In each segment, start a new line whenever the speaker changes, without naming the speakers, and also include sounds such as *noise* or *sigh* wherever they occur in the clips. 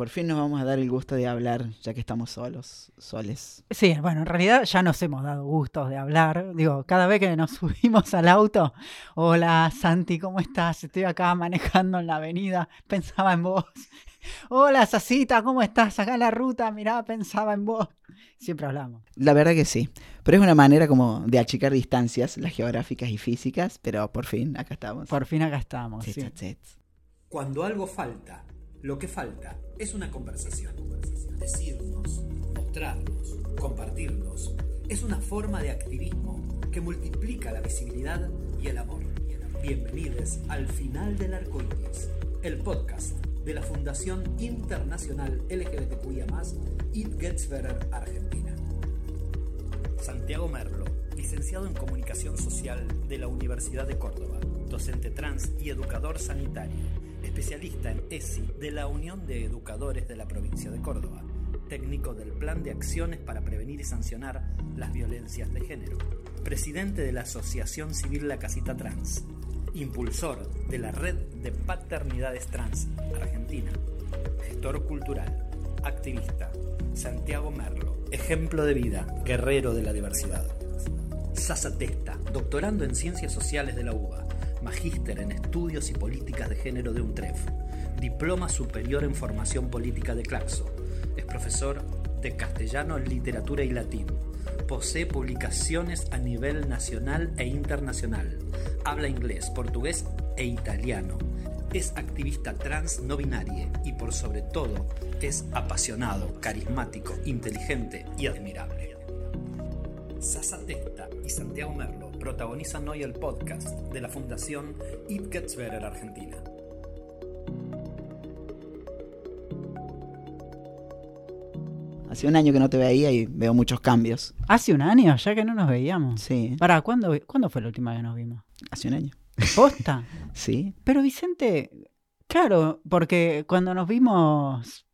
Por fin nos vamos a dar el gusto de hablar, ya que estamos solos, soles.
Sí, bueno, en realidad ya nos hemos dado gustos de hablar. Digo, cada vez que nos *laughs* subimos al auto, hola Santi, ¿cómo estás? Estoy acá manejando en la avenida, pensaba en vos. *laughs* Hola Sasita, ¿cómo estás? Acá en la ruta, mirá, pensaba en vos. Siempre hablamos.
La verdad que sí. Pero es una manera como de achicar distancias, las geográficas y físicas, pero por fin acá estamos.
Por fin acá estamos. Sí.
Cuando algo falta, lo que falta es una conversación. Decirnos, mostrarnos, compartirnos. Es una forma de activismo que multiplica la visibilidad y el amor. Bienvenidos al final del arco iris, el podcast de la Fundación Internacional LGBTQIA, It Gets Better Argentina. Santiago Merlo, licenciado en Comunicación Social de la Universidad de Córdoba, docente trans y educador sanitario, especialista en ESI de la Unión de Educadores de la provincia de Córdoba, técnico del Plan de Acciones para Prevenir y Sancionar las Violencias de Género, presidente de la Asociación Civil La Casita Trans, impulsor de la Red de Paternidades Trans Argentina, gestor cultural, activista, Santiago Merlo, ejemplo de vida, guerrero de la diversidad. Sasa Testa, doctorando en Ciencias Sociales de la UBA, magíster en Estudios y Políticas de Género de UNTREF, diploma superior en Formación Política de Claxo, es profesor de castellano, literatura y latín. Posee publicaciones a nivel nacional e internacional. Habla inglés, portugués e italiano. Es activista trans no binaria y por sobre todo es apasionado, carismático, inteligente y admirable. Sasa Testa y Santiago Merlo protagonizan hoy el podcast de la Fundación It Gets Better Argentina.
Hace un año que no te veía y veo muchos cambios.
Hace un año ya que no nos veíamos.
Sí,
Para, ¿cuándo, ¿cuándo fue la última vez que nos vimos?
hace un año.
¿Posta? *laughs*
Sí,
Pero Vicente, claro, porque cuando nos vimos,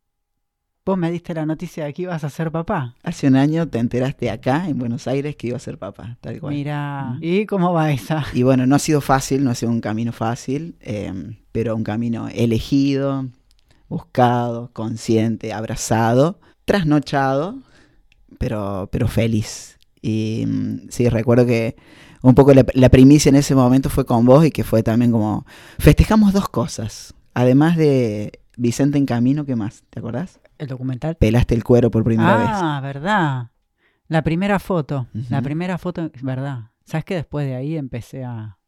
vos me diste la noticia de que ibas a ser papá.
hace un año te enteraste acá en Buenos Aires que iba a ser papá, tal cual.
Mira. ¿y cómo va esa?
Y bueno, no ha sido fácil, no ha sido un camino fácil, eh, pero un camino elegido, buscado, consciente, abrazado, trasnochado, pero, pero feliz. Y mm, sí, recuerdo que un poco la, la primicia en ese momento fue con vos y que fue también como, festejamos dos cosas. Además de Vicente en Camino, ¿qué más? ¿Te acordás?
El documental.
Pelaste el cuero por primera vez.
Ah, verdad. La primera foto. La primera foto, verdad. ¿Sabes que después de ahí empecé a,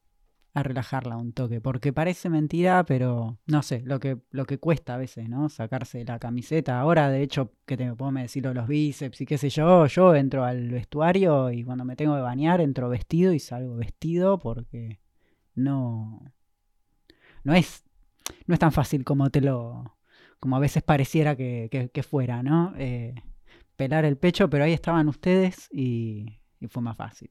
a relajarla un toque? Porque parece mentira, pero no sé, lo que, lo que cuesta a veces, ¿no? Sacarse la camiseta. Ahora, de hecho, que te puedo decirlo, los bíceps y qué sé yo, yo entro al vestuario y cuando me tengo que bañar entro vestido y salgo vestido porque no. No es. No es tan fácil como te lo. Como a veces pareciera que, fuera, ¿no? Eh, pelar el pecho, pero ahí estaban ustedes y, fue más fácil.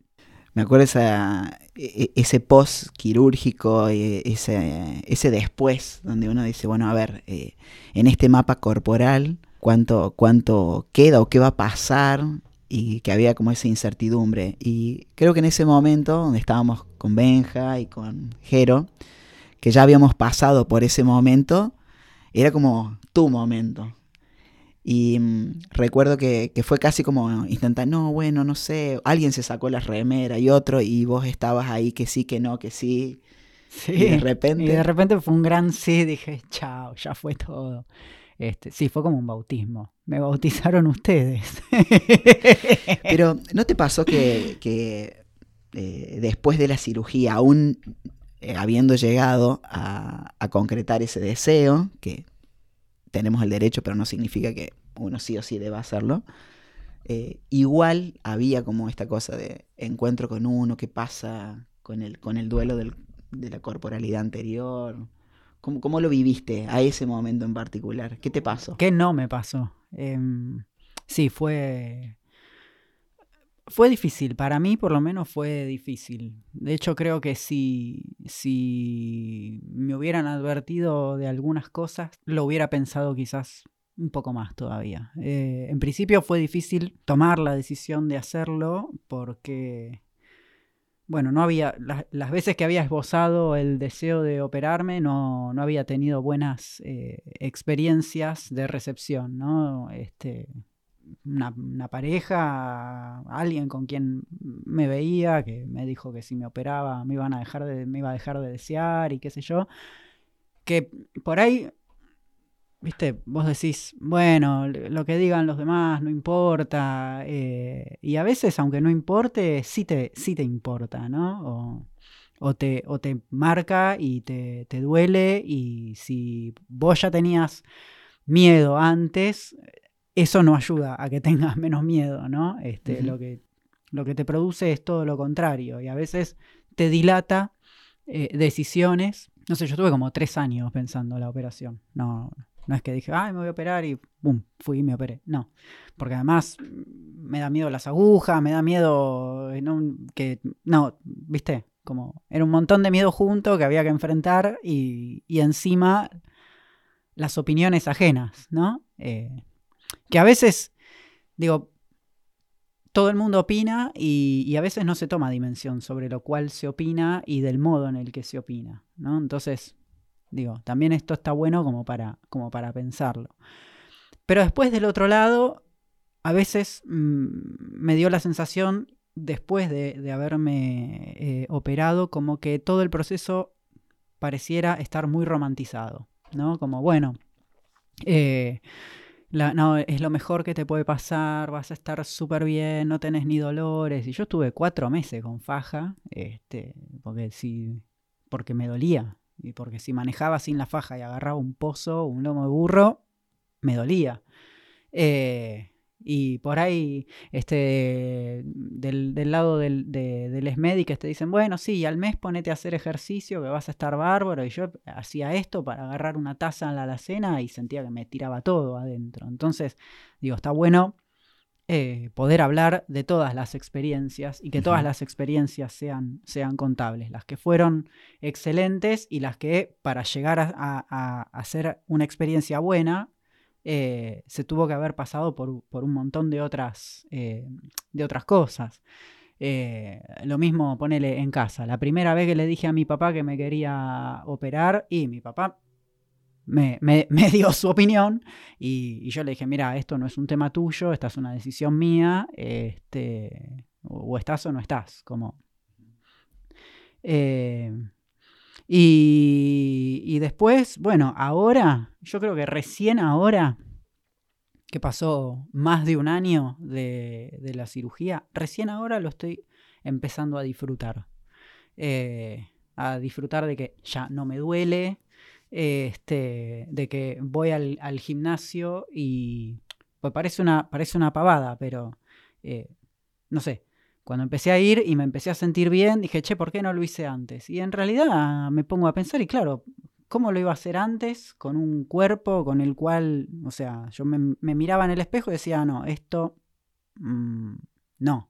Me acuerdo e- e- ese post quirúrgico, e- ese, ese después, donde uno dice, bueno, a ver, eh, en este mapa corporal, ¿cuánto, ¿cuánto queda o qué va a pasar? Y que había como esa incertidumbre. Y creo que en ese momento, donde estábamos con Benja y con Jero, que ya habíamos pasado por ese momento, era como tu momento. Y mm, recuerdo que, que fue casi como intentar, no, bueno, no sé, alguien se sacó la remera y otro, y vos estabas ahí que sí, que no, que sí.
Sí.
Y de repente-
y de repente fue un gran sí, dije, chao, ya fue todo. Este, sí, fue como un bautismo. Me bautizaron ustedes.
Pero ¿no te pasó que, que, eh, después de la cirugía, aún eh, habiendo llegado a, concretar ese deseo, que tenemos el derecho, pero no significa que uno sí o sí deba hacerlo, eh, igual había como esta cosa de encuentro con uno, qué pasa con el, con el duelo del- de la corporalidad anterior. ¿Cómo, ¿Cómo lo viviste a ese momento en particular? ¿Qué te pasó?
¿Qué no me pasó? Em, sí, fue. Fue difícil. Para mí, por lo menos, fue difícil. De hecho, creo que si, si me hubieran advertido de algunas cosas, lo hubiera pensado quizás un poco más todavía. Eh, en principio fue difícil tomar la decisión de hacerlo porque bueno, no había, las, veces que había esbozado el deseo de operarme, no, no había tenido buenas eh, experiencias de recepción, ¿no? Este, una, pareja, alguien con quien me veía, que me dijo que si me operaba me iban a dejar de, me iba a dejar de desear y qué sé yo. Que por ahí, viste, vos decís, bueno, lo que digan los demás no importa. Eh, y a veces, aunque no importe, sí te, sí te importa, ¿no? O, te, o te marca y te, te duele. Y si vos ya tenías miedo antes, eso no ayuda a que tengas *laughs* menos miedo, ¿no? Este, lo, que, lo que te produce es todo lo contrario y a veces te dilata eh, decisiones. No sé, yo estuve como tres años pensando la operación. No, no es que dije, ay, me voy a operar y boom, fui y me operé. No, porque además me da miedo las agujas, me da miedo eh, que, no, viste, como era un montón de miedo junto que había que enfrentar y, y encima las opiniones ajenas, ¿no? Eh, que a veces, digo, todo el mundo opina y, a veces no se toma dimensión sobre lo cual se opina y del modo en el que se opina, ¿no? Entonces, digo, también esto está bueno como para, como para pensarlo. Pero después del otro lado, a veces mm, me dio la sensación, después de, haberme eh, operado, como que todo el proceso pareciera estar muy romantizado, ¿no? Como, bueno, eh, no, es lo mejor que te puede pasar, vas a estar súper bien, no tenés ni dolores. Y yo estuve cuatro meses con faja, este, porque si, porque me dolía. Y porque si manejaba sin la faja y agarraba un pozo, un lomo de burro, me dolía. Eh, y por ahí, este, del, lado del, de, del médicos te dicen, bueno, sí, al mes ponete a hacer ejercicio, que vas a estar bárbaro. Y yo hacía esto para agarrar una taza en la alacena y sentía que me tiraba todo adentro. Entonces, digo, está bueno eh, poder hablar de todas las experiencias y que todas las experiencias sean, sean contables, las que fueron excelentes y las que para llegar a, a, a hacer una experiencia buena eh, se tuvo que haber pasado por, un montón de otras, eh, de otras cosas. Eh, lo mismo ponele en casa. La primera vez que le dije a mi papá que me quería operar y mi papá me, *laughs* dio su opinión y, yo le dije, mira, esto no es un tema tuyo, esta es una decisión mía, este, o, estás o no estás, como... Y, después, bueno, ahora, yo creo que recién ahora, que pasó más de un año de, la cirugía, recién ahora lo estoy empezando a disfrutar. Eh, a disfrutar de que ya no me duele, este, de que voy al, gimnasio y pues parece una, parece una pavada, pero eh, no sé, cuando empecé a ir y me empecé a sentir bien, dije, che, ¿por qué no lo hice antes? Y en realidad me pongo a pensar y claro, ¿cómo lo iba a hacer antes con un cuerpo con el cual, o sea, yo me, miraba en el espejo y decía, no, esto, mm, no.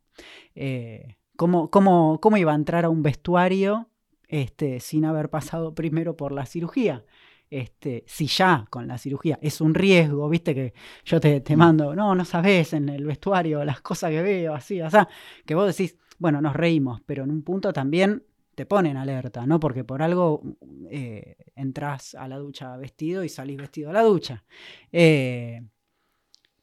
Eh, ¿cómo, cómo, cómo, iba a entrar a un vestuario este, sin haber pasado *laughs* primero por la cirugía? Este, si ya con la cirugía es un riesgo, viste que yo te, te, mm. mando, no, no sabes en el vestuario las cosas que veo, así, o sea, que vos decís, bueno, nos reímos, pero en un punto también te ponen alerta, ¿no? Porque por algo eh, entras a la ducha vestido y salís vestido a la ducha. Eh,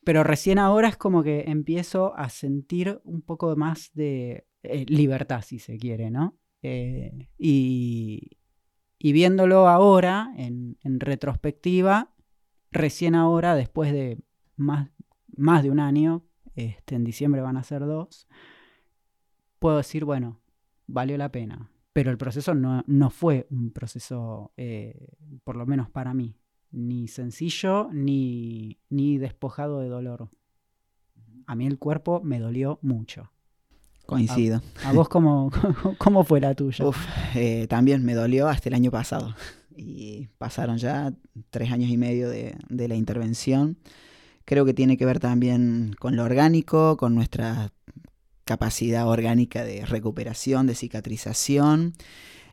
pero recién ahora es como que empiezo a sentir un poco más de eh, libertad, si se quiere, ¿no? y, y viéndolo ahora, en, retrospectiva, recién ahora, después de más, más de un año, este, en diciembre van a ser dos, puedo decir, bueno, valió la pena. Pero el proceso no, no fue un proceso, eh, por lo menos para mí, ni sencillo ni, ni despojado de dolor. A mí el cuerpo me dolió mucho.
Coincido.
¿A, vos cómo, *laughs* cómo, fue la tuya?
Eh, también me dolió hasta el año pasado. Y pasaron ya tres años y medio de, la intervención. Creo que tiene que ver también con lo orgánico, con nuestra capacidad orgánica de recuperación, de cicatrización.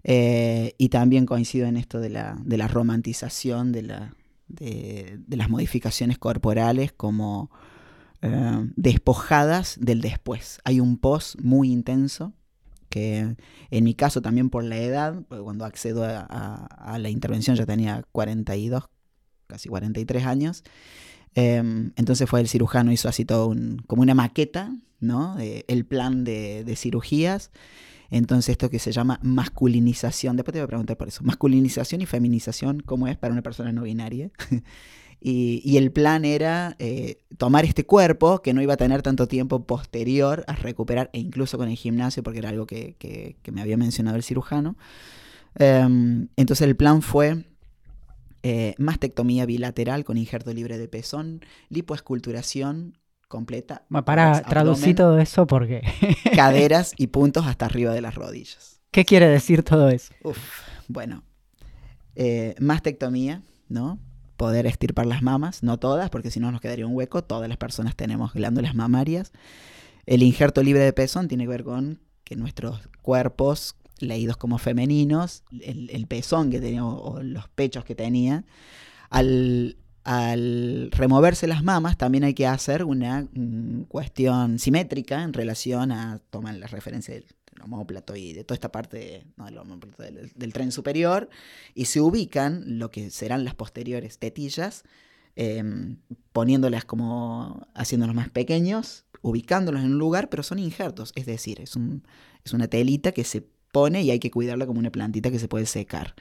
Eh, y también coincido en esto de la, de la romantización de, la, de, de las modificaciones corporales como eh, despojadas del después. Hay un post muy intenso que en mi caso también por la edad, cuando accedo a, la intervención ya tenía 42, casi 43 años, Em, entonces fue el cirujano, hizo así todo un, como una maqueta, ¿no? El plan de, de cirugías. Entonces esto que se llama masculinización, después te voy a preguntar por eso, masculinización y feminización, ¿cómo es para una persona no binaria? *laughs* y, y el plan era eh, tomar este cuerpo que no iba a tener tanto tiempo posterior a recuperar, e incluso con el gimnasio, porque era algo que, que- que me había mencionado el cirujano. Em, entonces el plan fue eh, mastectomía bilateral con injerto libre de pezón, lipoesculturación completa,
Para traducir todo eso porque... *laughs*
caderas y puntos hasta arriba de las rodillas.
¿Qué quiere decir todo eso?
Uf, bueno, eh, mastectomía, ¿no? Poder extirpar las mamas, no todas, porque si no nos quedaría un hueco. Todas las personas tenemos glándulas mamarias. El injerto libre de pezón tiene que ver con que nuestros cuerpos, leídos como femeninos, el, pezón que tenía o, o los pechos que tenía, al, al removerse las mamas también hay que hacer una mm, cuestión simétrica en relación a, toman la referencia del, del homóplato y de toda esta parte, del tren superior, y se ubican lo que serán las posteriores tetillas, eh, poniéndolas como haciéndolos más pequeños, ubicándolos en un lugar, pero son injertos, es decir, es, un, es una telita que se pone y hay que cuidarla como una plantita que se puede secar.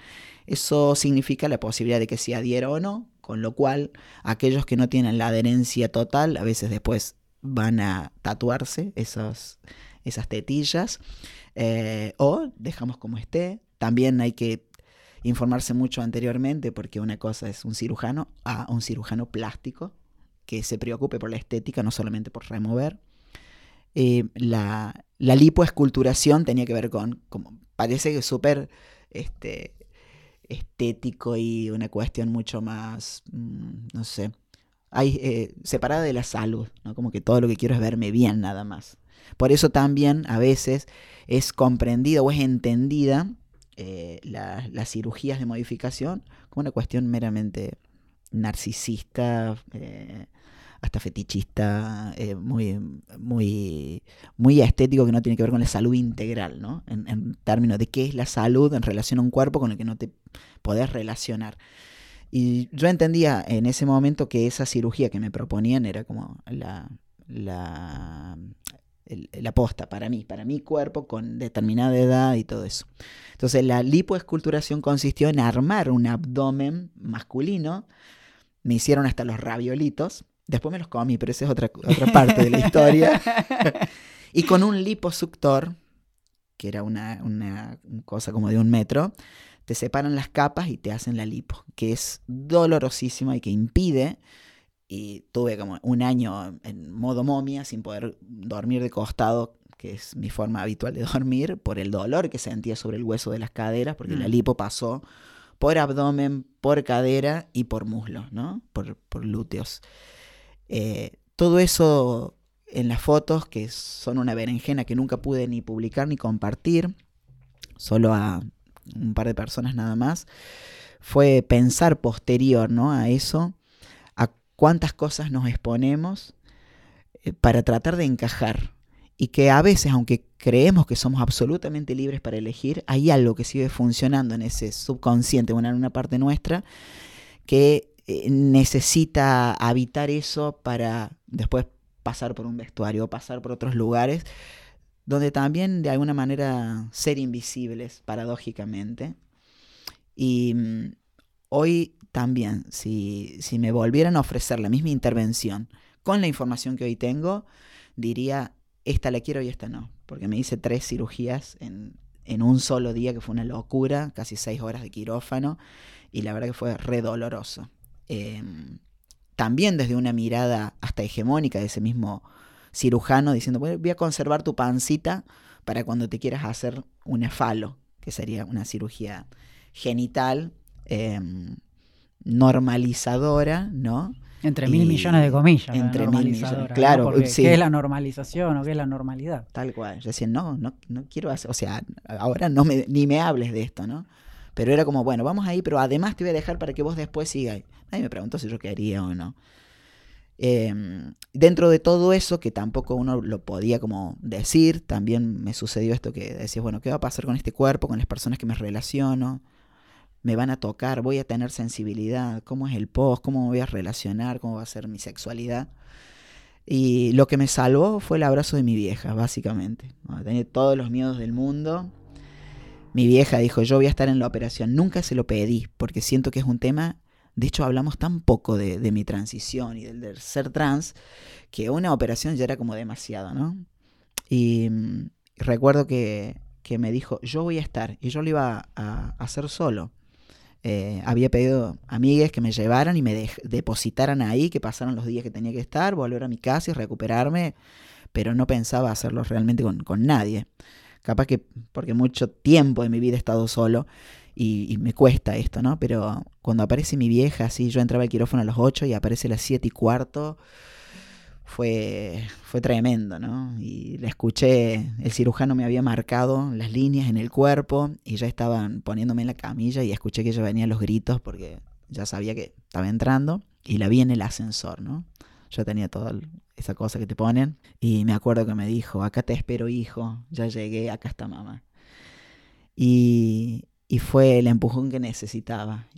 Eso significa la posibilidad de que se adhiera o no, con lo cual aquellos que no tienen la adherencia total, a veces después van a tatuarse esos, esas tetillas, eh, o dejamos como esté. También hay que informarse mucho anteriormente porque una cosa es un cirujano a un cirujano plástico que se preocupe por la estética, no solamente por remover. Eh, la, la lipoesculturación tenía que ver con, como parece que súper este, estético y una cuestión mucho más, mm, no sé, hay, eh, separada de la salud, ¿no? como que todo lo que quiero es verme bien nada más. Por eso también a veces es comprendida o es entendida eh, la- las cirugías de modificación como una cuestión meramente narcisista, eh, hasta fetichista, eh, muy, muy, muy estético que no tiene que ver con la salud integral, ¿no? En, términos de qué es la salud en relación a un cuerpo con el que no te podés relacionar. Y yo entendía en ese momento que esa cirugía que me proponían era como la, la, la posta para mí, para mi cuerpo con determinada edad y todo eso. Entonces la lipoesculturación consistió en armar un abdomen masculino. Me hicieron hasta los raviolitos. Después me los comí, pero esa es otra, otra parte de la historia. *laughs* Y con un liposuctor, que era una, una cosa como de un metro, te separan las capas y te hacen la lipo, que es dolorosísima y que impide. Y tuve como un año en modo momia sin poder dormir de costado, que es mi forma habitual de *laughs* dormir, por el dolor que sentía sobre el hueso de las caderas, porque la
Mm.
lipo pasó por abdomen, por cadera y por muslo, ¿no? Por, por glúteos. Eh, todo eso en las fotos, que son una berenjena que nunca pude ni publicar ni compartir, solo a un par de personas nada más, fue pensar posterior ¿no? a eso, cuántas cosas nos exponemos eh, para tratar de encajar. Y que a veces, aunque creemos que somos absolutamente libres para elegir, hay algo que sigue funcionando en ese subconsciente, en una parte nuestra, que eh, necesita habitar eso para después pasar por un vestuario o pasar por otros lugares, donde también de alguna manera ser invisibles, paradójicamente. Y mm, hoy también, si, si me volvieran a ofrecer la misma intervención con la información que hoy tengo, diría, esta la quiero y esta no, porque me hice tres cirugías en, en un solo día, que fue una locura, casi seis horas de quirófano, y la verdad que fue re doloroso. Eh, también desde una mirada hasta hegemónica de ese mismo cirujano, diciendo, "Bueno, voy a conservar tu pancita para cuando te quieras hacer un falo, que sería una cirugía genital eh, normalizadora, ¿no?
Entre mil
Y-
millones de comillas. la
entre mil millones,
¿no?
claro,
Porque
sí.
¿Qué es la normalización o qué es la normalidad?
Tal cual. Yo decía, no, no, no quiero hacer, o sea, ahora no me, ni me hables de esto, ¿no? Pero era como, bueno, vamos ahí, pero además te voy a dejar para que vos después sigas. Nadie me preguntó si yo quería o no. Em, dentro de todo eso, que tampoco uno lo podía como decir, también me sucedió esto que decías, bueno, ¿qué va a pasar con este cuerpo, con las personas que me relaciono? ¿Me van a tocar? ¿Voy a tener sensibilidad? ¿Cómo es el post? ¿Cómo me voy a relacionar? ¿Cómo va a ser mi sexualidad? Y lo que me salvó fue el abrazo de mi vieja, básicamente. tenía todos los miedos del mundo. Mi vieja dijo, yo voy a estar en la operación. Nunca se lo pedí, porque siento que es un tema de hecho, hablamos tan poco de, mi transición y del, ser trans que una operación ya era como demasiado, ¿no? Y mm, recuerdo que, me dijo, yo voy a estar, y yo lo iba a, hacer solo. Eh, había pedido amigas que me llevaran y me depositaran ahí, que pasaran los días que tenía que estar, volver a mi casa y recuperarme, pero no pensaba hacerlo realmente con, con nadie. Capaz que porque mucho tiempo de mi vida he estado solo y, me cuesta esto, ¿no? Pero cuando aparece mi vieja, así, yo entraba al quirófano a las 8 y aparece a las 7 y cuarto, fue, fue tremendo, ¿no? Y la escuché, el cirujano me había marcado las líneas en el cuerpo y ya estaban poniéndome en la camilla y escuché que ella venía los gritos porque ya sabía que estaba entrando y la vi en el ascensor, ¿no? Yo tenía toda esa cosa que te ponen y me acuerdo que me dijo, acá te espero hijo, ya llegué, acá está mamá. Y, y fue el empujón que necesitaba.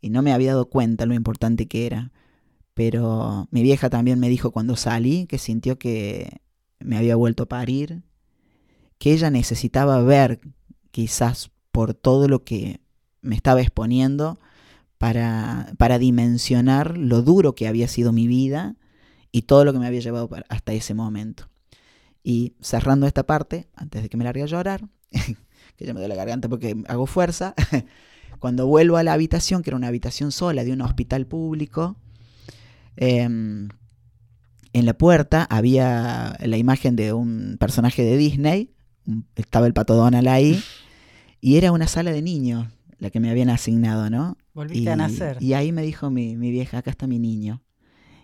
Y no me había dado cuenta lo importante que era. Pero mi vieja también me dijo cuando salí que sintió que me había vuelto a parir, que ella necesitaba ver quizás por todo lo que me estaba exponiendo para, para dimensionar lo duro que había sido mi vida y todo lo que me había llevado hasta ese momento. Y cerrando esta parte, antes de que me largue a llorar, *laughs* que ya me duele la garganta porque hago fuerza, *laughs* cuando vuelvo a la habitación, que era una habitación sola de un hospital público, em, en la puerta había la imagen de un personaje de Disney, estaba el pato Donald ahí, *laughs* y era una sala de niños la que me habían asignado, ¿no?
Volviste
y,
a nacer.
Y ahí me dijo mi, vieja, acá está mi niño.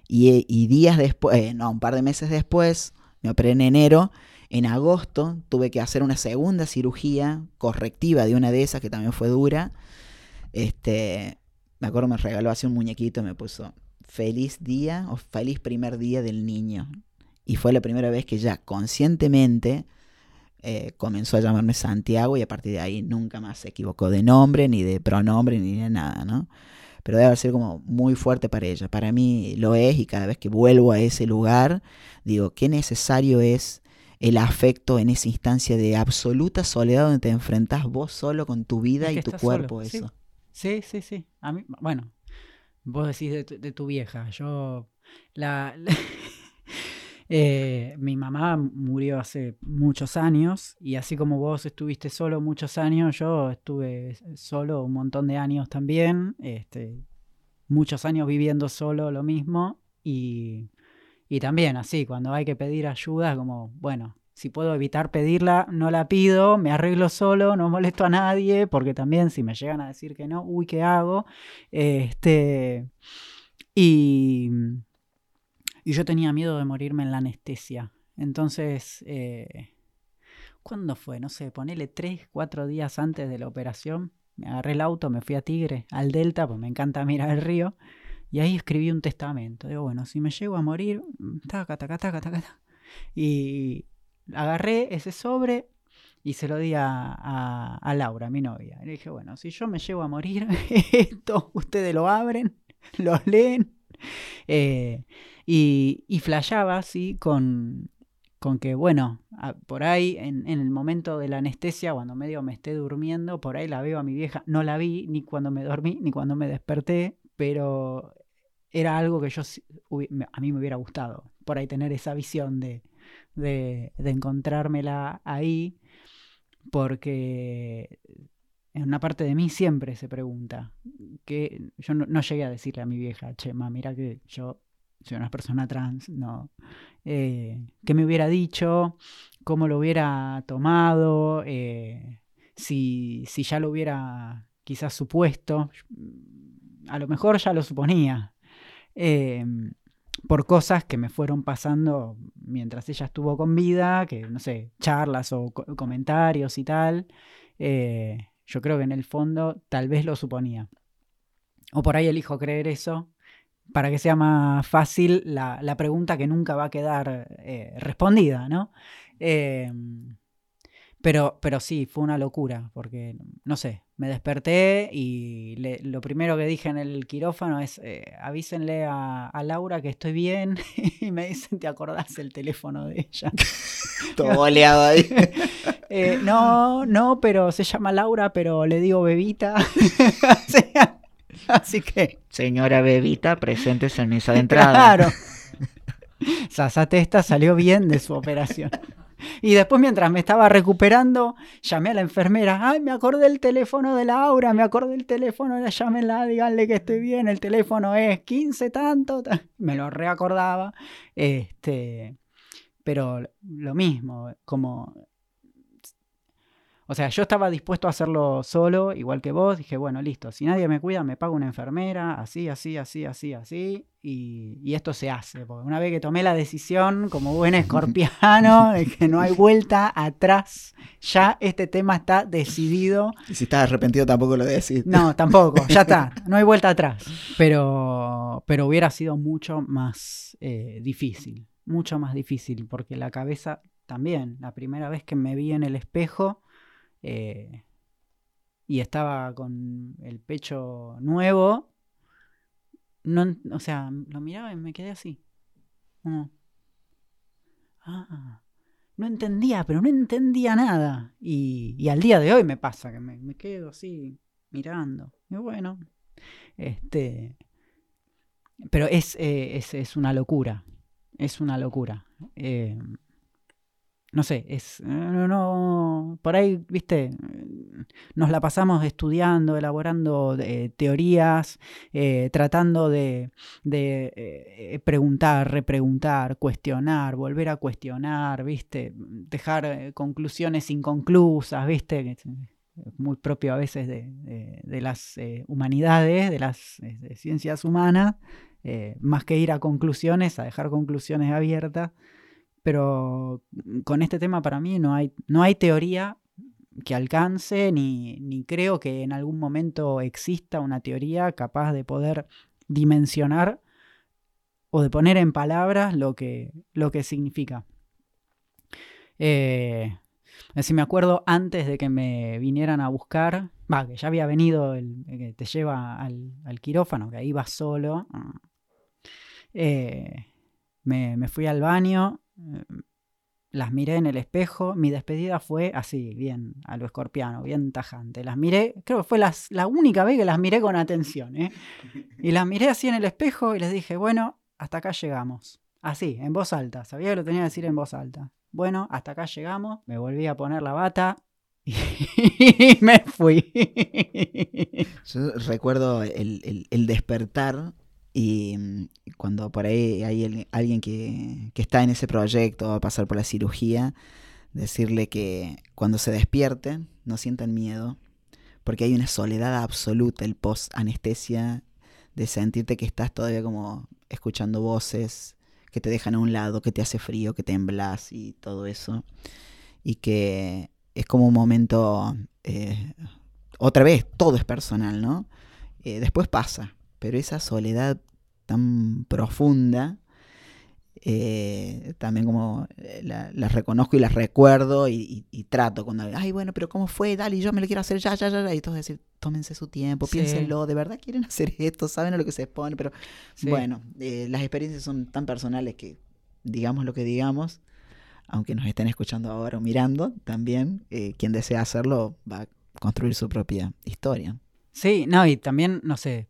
Y, y días después, eh, no, un par de meses después, me operé en enero, en agosto tuve que hacer una segunda cirugía correctiva de una de esas que también fue dura. Este, me acuerdo me regaló así un muñequito y me puso feliz día o feliz primer día del niño. Y fue la primera vez que ya conscientemente eh, comenzó a llamarme Santiago y a partir de ahí nunca más se equivocó de nombre, ni de pronombre, ni de nada, ¿no? Pero debe ser como muy fuerte para ella. Para mí lo es y cada vez que vuelvo a ese lugar, digo, qué necesario es el afecto en esa instancia de absoluta soledad donde te enfrentas vos solo con tu vida y tu cuerpo, eso.
Sí, sí, sí. A mí, bueno, vos decís de tu, vieja. Yo, la, *laughs* eh, mi mamá murió hace muchos años y así como vos estuviste solo muchos años, yo estuve solo un montón de años también. Este, muchos años viviendo solo lo mismo y y también así, cuando hay que pedir ayuda, como, bueno, si puedo evitar pedirla, no la pido, me arreglo solo, no molesto a nadie, porque también si me llegan a decir que no, uy, ¿qué hago? Este, y, y yo tenía miedo de morirme en la anestesia. Entonces, eh, ¿cuándo fue? No sé, ponele tres, cuatro días antes de la operación. Me agarré el auto, me fui a Tigre, al Delta, pues me encanta mirar el río. Y ahí escribí un testamento. Digo, bueno, si me llego a morir, mm, taca, taca, taca, taca, Y agarré ese sobre y se lo di a, Laura, mi novia. Y le dije, bueno, si yo me llego a morir, *laughs* esto ustedes lo abren, *laughs* lo leen. Eh, y, y flashaba así con, con que, bueno, por ahí en, en, el momento de la anestesia, cuando medio me esté durmiendo, por ahí la veo a mi vieja, no la vi ni cuando me dormí, ni cuando me desperté, pero era algo que yo a mí me hubiera gustado, por ahí tener esa visión de, de, encontrármela ahí, porque en una parte de mí siempre se pregunta, que yo no, llegué a decirle a mi vieja, che, ma, mira que yo soy una persona trans, no, eh, ¿qué me hubiera dicho? ¿Cómo lo hubiera tomado? Eh, si, si ya lo hubiera quizás supuesto, a lo mejor ya lo suponía, Em, por cosas que me fueron pasando mientras ella estuvo con vida, que no sé, charlas o comentarios y tal. Eh, yo creo que en el fondo tal vez lo suponía. O por ahí elijo creer eso para que sea más fácil la, la pregunta que nunca va a quedar eh, respondida, ¿no? Eh, pero, pero sí, fue una locura, porque, no sé, me desperté y le- lo primero que dije en el quirófano es, eh, avísenle a, a Laura que estoy bien *laughs* y me dicen, ¿te acordás el teléfono de ella? *laughs*
Todo *laughs* boleado ahí.
Eh, no, no, pero se llama Laura, pero le digo bebita. Así que,
Señora Bebita, presentes en misa de entrada.
claro. Sasa Testa salió bien de su operación. Y después, mientras me estaba recuperando, llamé a la enfermera. Ay, me acordé el teléfono de Laura, me acordé el teléfono, la llámenla, díganle que estoy bien. El teléfono es 15 tanto. ta- Me lo reacordaba. Este, pero lo mismo, como. O sea, yo estaba dispuesto a hacerlo solo, igual que vos. Dije, bueno, listo, si nadie me cuida, me pago una enfermera, así, así, así, así, así. Y, y esto se hace. Porque una vez que tomé la decisión, como buen escorpiano, de que no hay vuelta atrás, ya este tema está decidido.
Y si estás arrepentido tampoco lo decís.
No, tampoco, ya está, *laughs* no hay vuelta atrás. Pero, pero hubiera sido mucho más eh, difícil, mucho más difícil, porque la cabeza también, la primera vez que me vi en el espejo eh, y estaba con el pecho nuevo, no, o sea, lo miraba y me quedé así. ah, no entendía, pero no entendía nada. Y, y al día de hoy me pasa que me, me quedo así mirando. Y bueno, este. Pero es, eh, es, es una locura. Es una locura. Eh, no sé, es. No, no, por ahí, viste, nos la pasamos estudiando, elaborando eh, teorías, eh, tratando de, de eh, preguntar, repreguntar, cuestionar, volver a cuestionar, viste, dejar conclusiones inconclusas, viste, muy propio a veces de, de- las humanidades, de las ciencias humanas, más que ir a conclusiones, a dejar conclusiones abiertas. Pero con este tema para mí no hay, no hay teoría que alcance, ni, ni creo que en algún momento exista una teoría capaz de poder dimensionar o de poner en palabras lo que, lo que significa. Eh, si me acuerdo antes de que me vinieran a buscar, va, que ya había venido el que te lleva al, quirófano, que ahí vas solo. eh, me, me fui al baño, las miré en el espejo. Mi despedida fue así, bien, a lo escorpiano, bien tajante. Las miré, creo que fue las- la única vez que las miré con atención. ¿eh? Y las miré así en el espejo y les dije, bueno, hasta acá llegamos. Así, en voz alta. Sabía que lo tenía que decir en voz alta. Bueno, hasta acá llegamos. Me volví a poner la bata *laughs* y me fui.
Yo recuerdo el, el- el despertar y mm, cuando por ahí hay alguien que, que está en ese proyecto, va a pasar por la cirugía, decirle que cuando se despierte no sientan miedo, porque hay una soledad absoluta, el post-anestesia, de sentirte que estás todavía como escuchando voces que te dejan a un lado, que te hace frío, que temblas y todo eso. Y que es como un momento, eh, otra vez, todo es personal, ¿no? Eh, después pasa, pero esa soledad tan profunda, eh, también como eh, la, la reconozco y la recuerdo y, y- y trato cuando, ay, bueno, pero ¿cómo fue? Dale, yo me lo quiero hacer ya, ya, ya, ya. Y todos decir, tómense su tiempo,
Sí.
piénsenlo, ¿de verdad quieren *laughs* hacer esto? ¿Saben a lo que se expone? Pero
Sí.
bueno, eh, las experiencias son tan personales que digamos lo que digamos, aunque nos estén escuchando ahora o mirando, también eh, quien desea hacerlo va a construir su propia historia.
Sí, no, y también, no sé,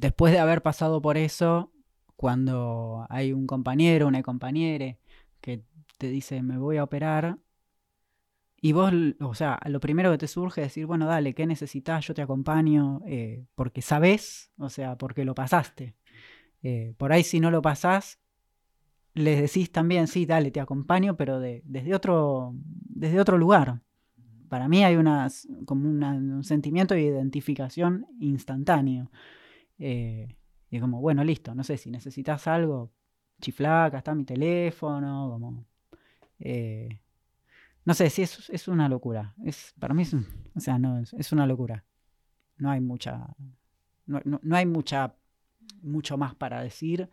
después de haber pasado por eso, cuando hay un compañero, una compañera que te dice, me voy a operar, y vos, o sea, lo primero que te surge es decir, bueno, dale, ¿qué necesitas? Yo te acompaño, eh, porque sabés, o sea, porque lo pasaste. Eh, por ahí si no lo pasás, les decís también, sí, dale, te acompaño, pero de- desde, otro, desde otro lugar. Para mí hay unas, como una- un sentimiento de identificación instantáneo. Eh, y como, bueno, listo, no sé, si necesitas algo, chiflá, acá está mi teléfono, como... eh, no sé, sí, es, es una locura. Es, para mí es, o sea, no, es, es una locura. No hay mucha... No, no- no hay mucha mucho más para decir,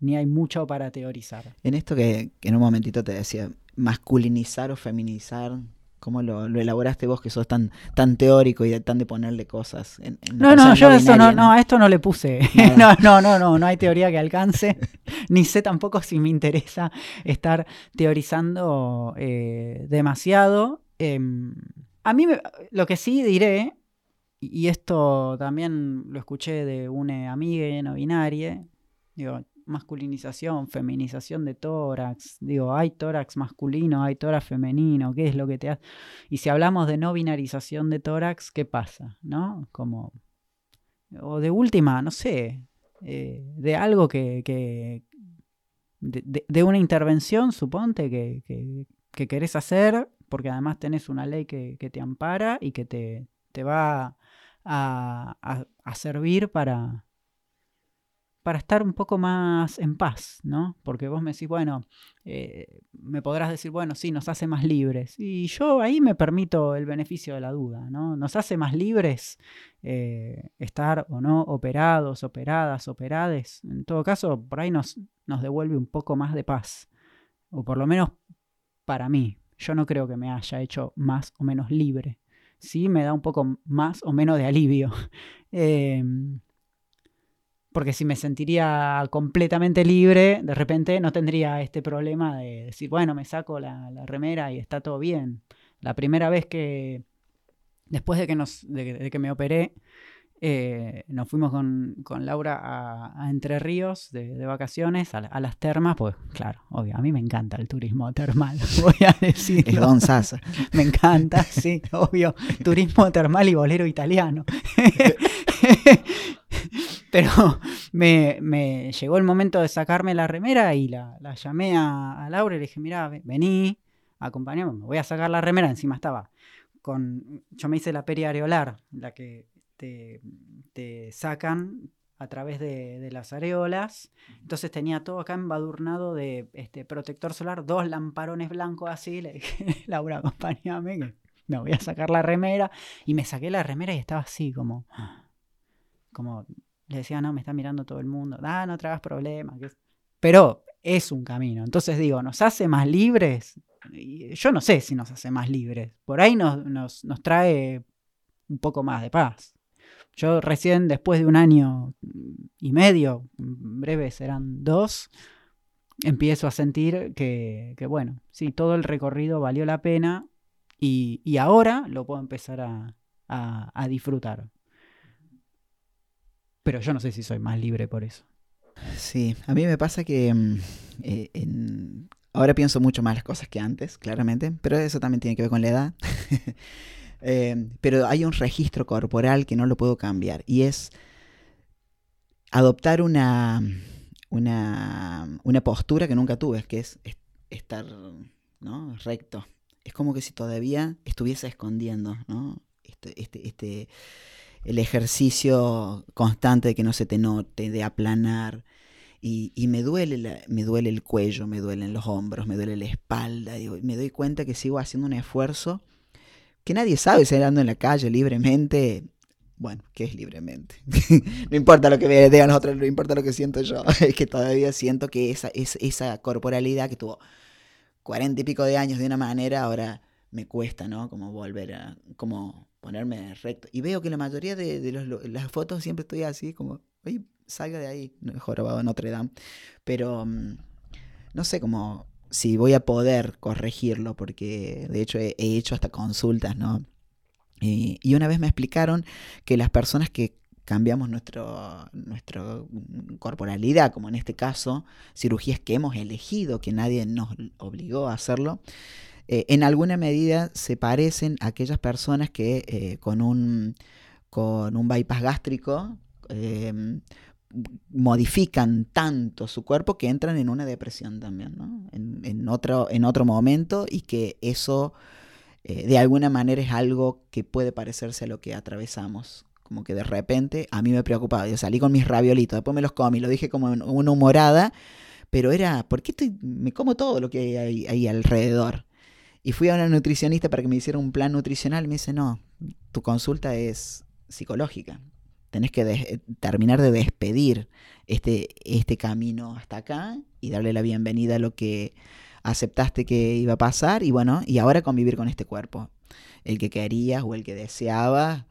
ni hay mucho para teorizar.
En esto que, que en un momentito te decía, masculinizar o feminizar, ¿Cómo lo, elaboraste vos que sos tan, tan teórico y tan de ponerle cosas? En,
no, no, yo eso no, no, a esto no le puse. *laughs* *laughs* no, no, no, no, no hay teoría que alcance. *laughs* Ni sé tampoco si me interesa estar teorizando eh, demasiado. Em, a mí lo que sí diré, y esto también lo escuché de una amiga no binaria, digo, masculinización, feminización de tórax. Digo, hay tórax masculino, hay tórax femenino, ¿qué es lo que te hace? Y si hablamos de no binarización de tórax, ¿qué pasa? ¿No? Como. O de última, no sé. Eh, de algo que. de, una intervención, suponte, que, que, querés hacer, porque además tenés una ley que, te ampara y que te, te va a, a servir para para estar un poco más en paz, ¿no? Porque vos me decís, bueno, eh, me podrás decir, bueno, sí, nos hace más libres. Y yo ahí me permito el beneficio de la duda, ¿no? Nos hace más libres eh, estar o no operados, operadas, operades. En todo caso, por ahí nos, nos devuelve un poco más de paz. O por lo menos para mí. Yo no creo que me haya hecho más o menos libre. Sí, me da un poco más o menos de alivio. *laughs* eh, porque si me sentiría completamente libre, de repente no tendría este problema de decir, bueno, me saco la, remera y está todo bien. La primera vez que, después de que, nos, de, que me operé, eh, nos fuimos con, Laura a, Entre Ríos de, vacaciones, a, las termas, pues claro, obvio, a mí me encanta el turismo termal, *laughs* voy a decir.
Es Don Sasa.
Me encanta, sí, obvio, turismo termal y bolero italiano. *laughs* Pero *laughs* me, llegó el momento de sacarme la remera y la, llamé a, Laura y le dije, mira, vení, acompañame, me voy a sacar la remera. Encima estaba con, yo me hice la periareolar, la que te, sacan a través de, las areolas. Entonces tenía todo acá embadurnado de este protector solar, dos lamparones blancos así. Le dije, *laughs* Laura, acompáñame, que me voy a sacar la remera. Y me saqué la remera y estaba así como, como le decía, no, me está mirando todo el mundo, ah, no tragas problemas. Pero es un camino. Entonces digo, ¿nos hace más libres? Yo no sé si nos hace más libres. Por ahí nos, nos, trae un poco más de paz. Yo recién, después de un año y medio, breve serán dos, empiezo a sentir que, bueno, sí, todo el recorrido valió la pena y, ahora lo puedo empezar a, a disfrutar pero yo no sé si soy más libre por eso.
Sí, a mí me pasa que mm, eh, ahora pienso mucho más las cosas que antes, claramente, pero eso también tiene que ver con la edad. *laughs* Eh, pero hay un registro corporal que no lo puedo cambiar y es adoptar una, una, una postura que nunca tuve, que es estar ¿no? recto. Es como que si todavía estuviese escondiendo ¿no? este, este, este el ejercicio constante de que no se te note, de aplanar. Y, me, duele me duele el cuello, me duelen los hombros, me duele la espalda. Y me doy cuenta que sigo haciendo un esfuerzo que nadie sabe si ando en la calle libremente. Bueno, ¿qué es libremente? *laughs* no importa lo que me digan otros, no importa lo que siento yo. *laughs* es que todavía siento que esa, esa corporalidad que tuvo cuarenta y pico de años de una manera, ahora me cuesta, ¿no? Como volver a, como ponerme recto. Y veo que la mayoría de, las fotos siempre estoy así, como, oye, salga de ahí, jorobado Notre Dame. Pero mm, no sé cómo, si voy a poder corregirlo, porque de hecho he, hecho hasta consultas, ¿no? y una vez me explicaron que las personas que cambiamos nuestro, nuestra corporalidad, como en este caso, cirugías que hemos elegido, que nadie nos obligó a hacerlo, eh, en alguna medida se parecen a aquellas personas que eh, con, un, con un bypass gástrico em, modifican tanto su cuerpo que entran en una depresión también, ¿no? en, otro, en otro momento y que eso eh, de alguna manera es algo que puede parecerse a lo que atravesamos. Como que de repente a mí me preocupaba. Yo salí con mis raviolitos, después me los comí, lo dije como una humorada, pero era, ¿por qué estoy, me como todo lo que hay ahí alrededor? Y fui a una nutricionista para que me hiciera un plan nutricional me dice, no, tu consulta es psicológica. tenés que terminar de despedir este, este camino hasta acá y darle la bienvenida a lo que aceptaste que iba a pasar y bueno, y ahora convivir con este cuerpo, el que querías o el que deseabas,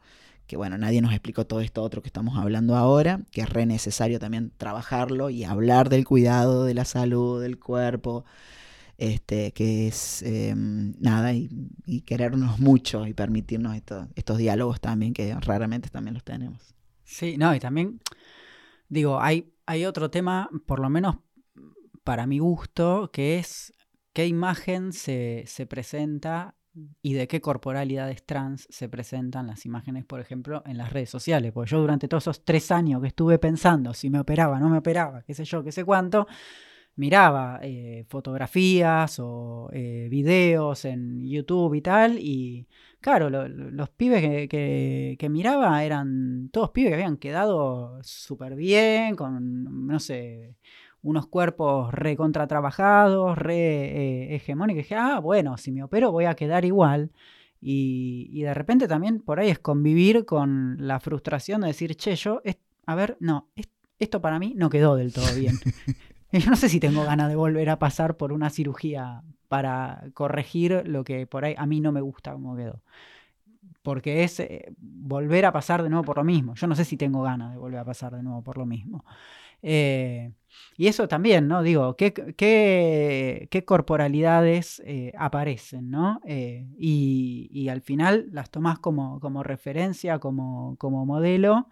que bueno, nadie nos explicó todo esto otro que estamos hablando ahora, que es re necesario también trabajarlo y hablar del cuidado de la salud del cuerpo, este, que es eh, nada, y, querernos mucho y permitirnos esto- estos diálogos también, que raramente también los tenemos.
Sí, no, y también, digo, hay, hay otro tema, por lo menos para mi gusto, que es qué imagen se, se presenta y de qué corporalidades trans se presentan las imágenes, por ejemplo, en las redes sociales. Porque yo durante todos esos tres años que estuve pensando si me operaba, no me operaba, qué sé yo, qué sé cuánto, miraba eh, fotografías o eh, videos en YouTube y tal, y claro, lo- lo- los pibes que, miraba eran todos pibes que habían quedado súper bien, con, no sé, unos cuerpos recontra trabajados, re eh, hegemónicos. Dije, ah, bueno, si me opero voy a quedar igual. Y, de repente también por ahí es convivir con la frustración de decir, che, yo, a ver, no, es- esto para mí no quedó del todo bien. *laughs* *laughs* Yo no sé si tengo ganas de volver a pasar por una cirugía para corregir lo que por ahí a mí no me gusta como quedó. Porque es eh, volver a pasar de nuevo por lo mismo. Yo no sé si tengo ganas de volver a pasar de nuevo por lo mismo. Eh, y eso también, ¿no? Digo, ¿qué, qué, corporalidades eh, aparecen, ¿no? Y, y al final las tomás como, como referencia, como, como modelo.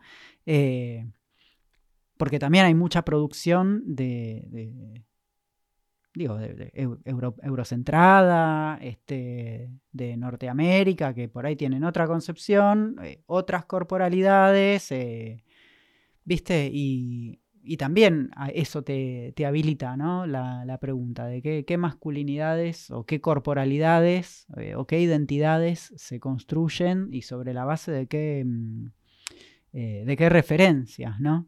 Porque también hay mucha producción de, digo, de, de eu- euro- eurocentrada, este, de Norteamérica, que por ahí tienen otra concepción, eh, otras corporalidades, eh, ¿viste? Y, y también eso te, te habilita, ¿no? La, la pregunta de qué, qué masculinidades o qué corporalidades eh, o qué identidades se construyen y sobre la base de qué, mm, de qué referencias, ¿no?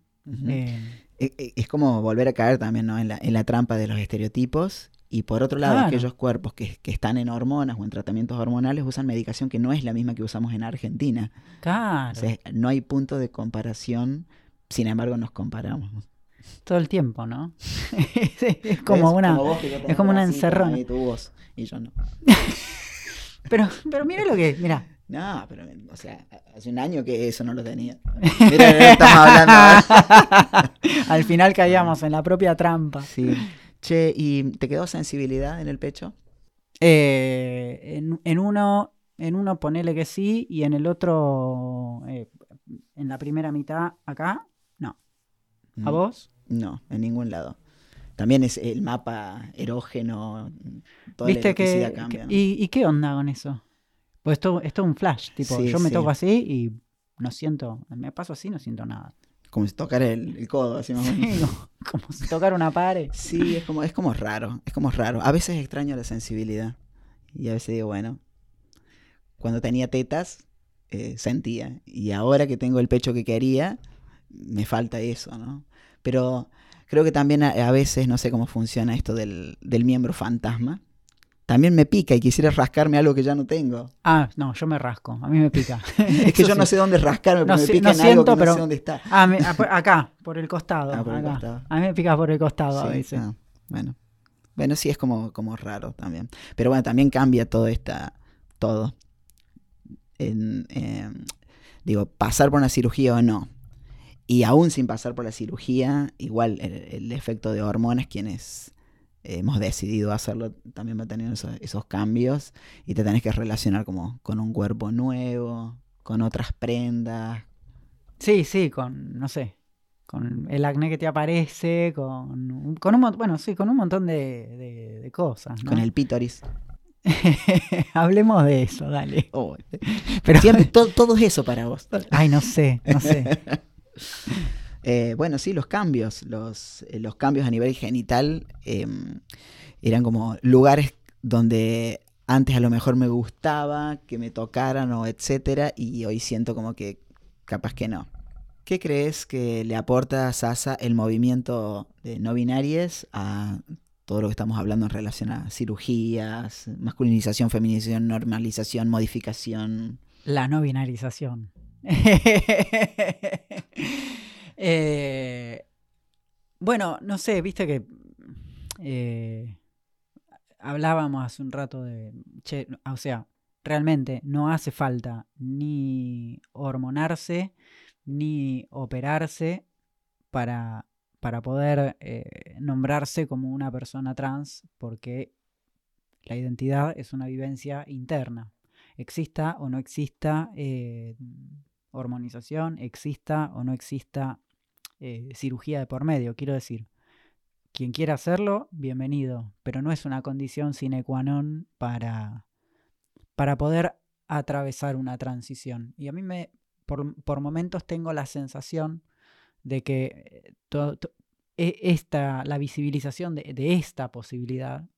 Eh,
E- e- Es como volver a caer también ¿no? en, la, en la trampa de los estereotipos. Y por otro lado,
Claro.
aquellos cuerpos que, que están en hormonas o en tratamientos hormonales usan medicación que no es la misma que usamos en Argentina.
claro,
O sea, no hay punto de comparación, sin embargo nos comparamos.
todo el tiempo, ¿no? *laughs* *laughs* es como una...
vos
es como una encerrona.
Y tu voz, y yo no. *laughs*
Pero, pero mira lo que, mira,
No, pero, o sea, hace un año que eso no lo tenía. *laughs* Mira, de estamos hablando ahora. *laughs*
al final caíamos en la propia trampa.
Sí. Che, ¿y te quedó sensibilidad en el pecho?
Eh, en, en uno, en uno ponele que sí y en el otro, eh, en la primera mitad acá, no. ¿A
Mm,
vos?
No, en ningún lado. También es el mapa erógeno, toda
¿Viste
la
que,
cambia. ¿no?
y, y qué onda con eso? Pues esto, esto es un flash, tipo,
Sí,
yo me
sí.
toco así y no siento, me paso así y no siento nada.
Como si tocara el, el codo, así más o menos. *laughs*
Como si tocara una pared.
Sí, es como, es como raro, es como raro. A veces extraño la sensibilidad. Y a veces digo, bueno, cuando tenía tetas, eh, sentía. Y ahora que tengo el pecho que quería, me falta eso, ¿no? Pero creo que también a, a veces, no sé cómo funciona esto del, del miembro fantasma. También me pica y quisiera rascarme algo que ya no tengo.
Ah, no, yo me rasco, a mí me pica. *laughs*
Es que yo no sé dónde rascarme,
No
porque
sé-
me pica
no
en algo
siento,
que no
pero-
sé dónde está.
Ah, me- ah, acá, por el costado.
Ah, por el
acá.
costado.
A mí me pica por el costado a
Sí,
veces.
ah, bueno. Bueno, sí es como, como raro también. Pero bueno, también cambia todo esta, todo. En, em, digo, pasar por una cirugía o no. Y aún sin pasar por la cirugía, igual el, el efecto de hormonas, quienes hemos decidido hacerlo, también va a tener esos, esos cambios. Y te tenés que relacionar como con un cuerpo nuevo, con otras prendas.
Sí, sí, con, no sé, con el acné que te aparece, con, un- con un montón, bueno, sí, con un montón de, de- de cosas, ¿no?
Con el pítoris. *laughs*
Hablemos de eso, dale.
Oh,
Pero,
siempre, *laughs* todo, todo es eso para vos.
ay, no sé, no sé. *laughs*
Eh, bueno, sí, los cambios, los, eh, los cambios a nivel genital eh, eran como lugares donde antes a lo mejor me gustaba que me tocaran o etcétera y hoy siento como que capaz que no. ¿Qué crees que le aporta Sasa el movimiento de no binarias a todo lo que estamos hablando en relación a cirugías, masculinización, feminización, normalización, modificación?
La no binarización. *laughs* Eh, bueno, no sé, viste que eh, hablábamos hace un rato de, o sea, realmente no hace falta ni hormonarse ni operarse para, para poder eh, nombrarse como una persona trans, porque la identidad es una vivencia interna. Exista o no exista hormonización, exista o no exista eh, cirugía de por medio, quiero decir. Quien quiera hacerlo, bienvenido, pero no es una condición sine qua non para, para poder atravesar una transición. Y a mí me, por, por momentos tengo la sensación de que to- e- esta, la visibilización de, de esta posibilidad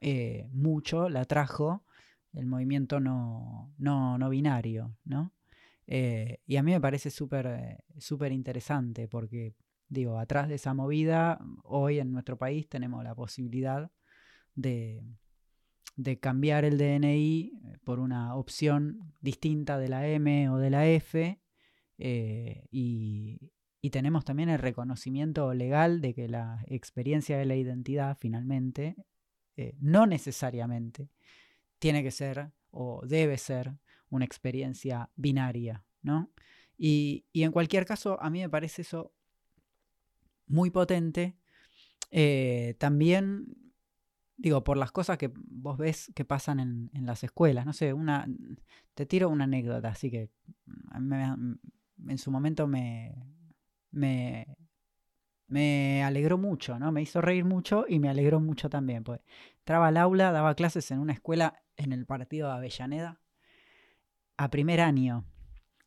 eh, mucho la trajo el movimiento no, no, no binario, ¿no? Eh, y a mí me parece súper eh, súper interesante porque, digo, atrás de esa movida, hoy en nuestro país tenemos la posibilidad de, de cambiar el DNI eh, por una opción distinta de la M o de la F y, y tenemos también el reconocimiento legal de que la experiencia de la identidad finalmente no necesariamente tiene que ser o debe ser una experiencia binaria, ¿no? Y, y en cualquier caso, a mí me parece eso muy potente. eh, también, digo, por las cosas que vos ves que pasan en, las escuelas. No sé, una, te tiro una anécdota, así que en su momento me, me, me alegró mucho, ¿no? Me hizo reír mucho y me alegró mucho también. Pues entraba al aula, daba clases en una escuela en el partido de Avellaneda a primer año.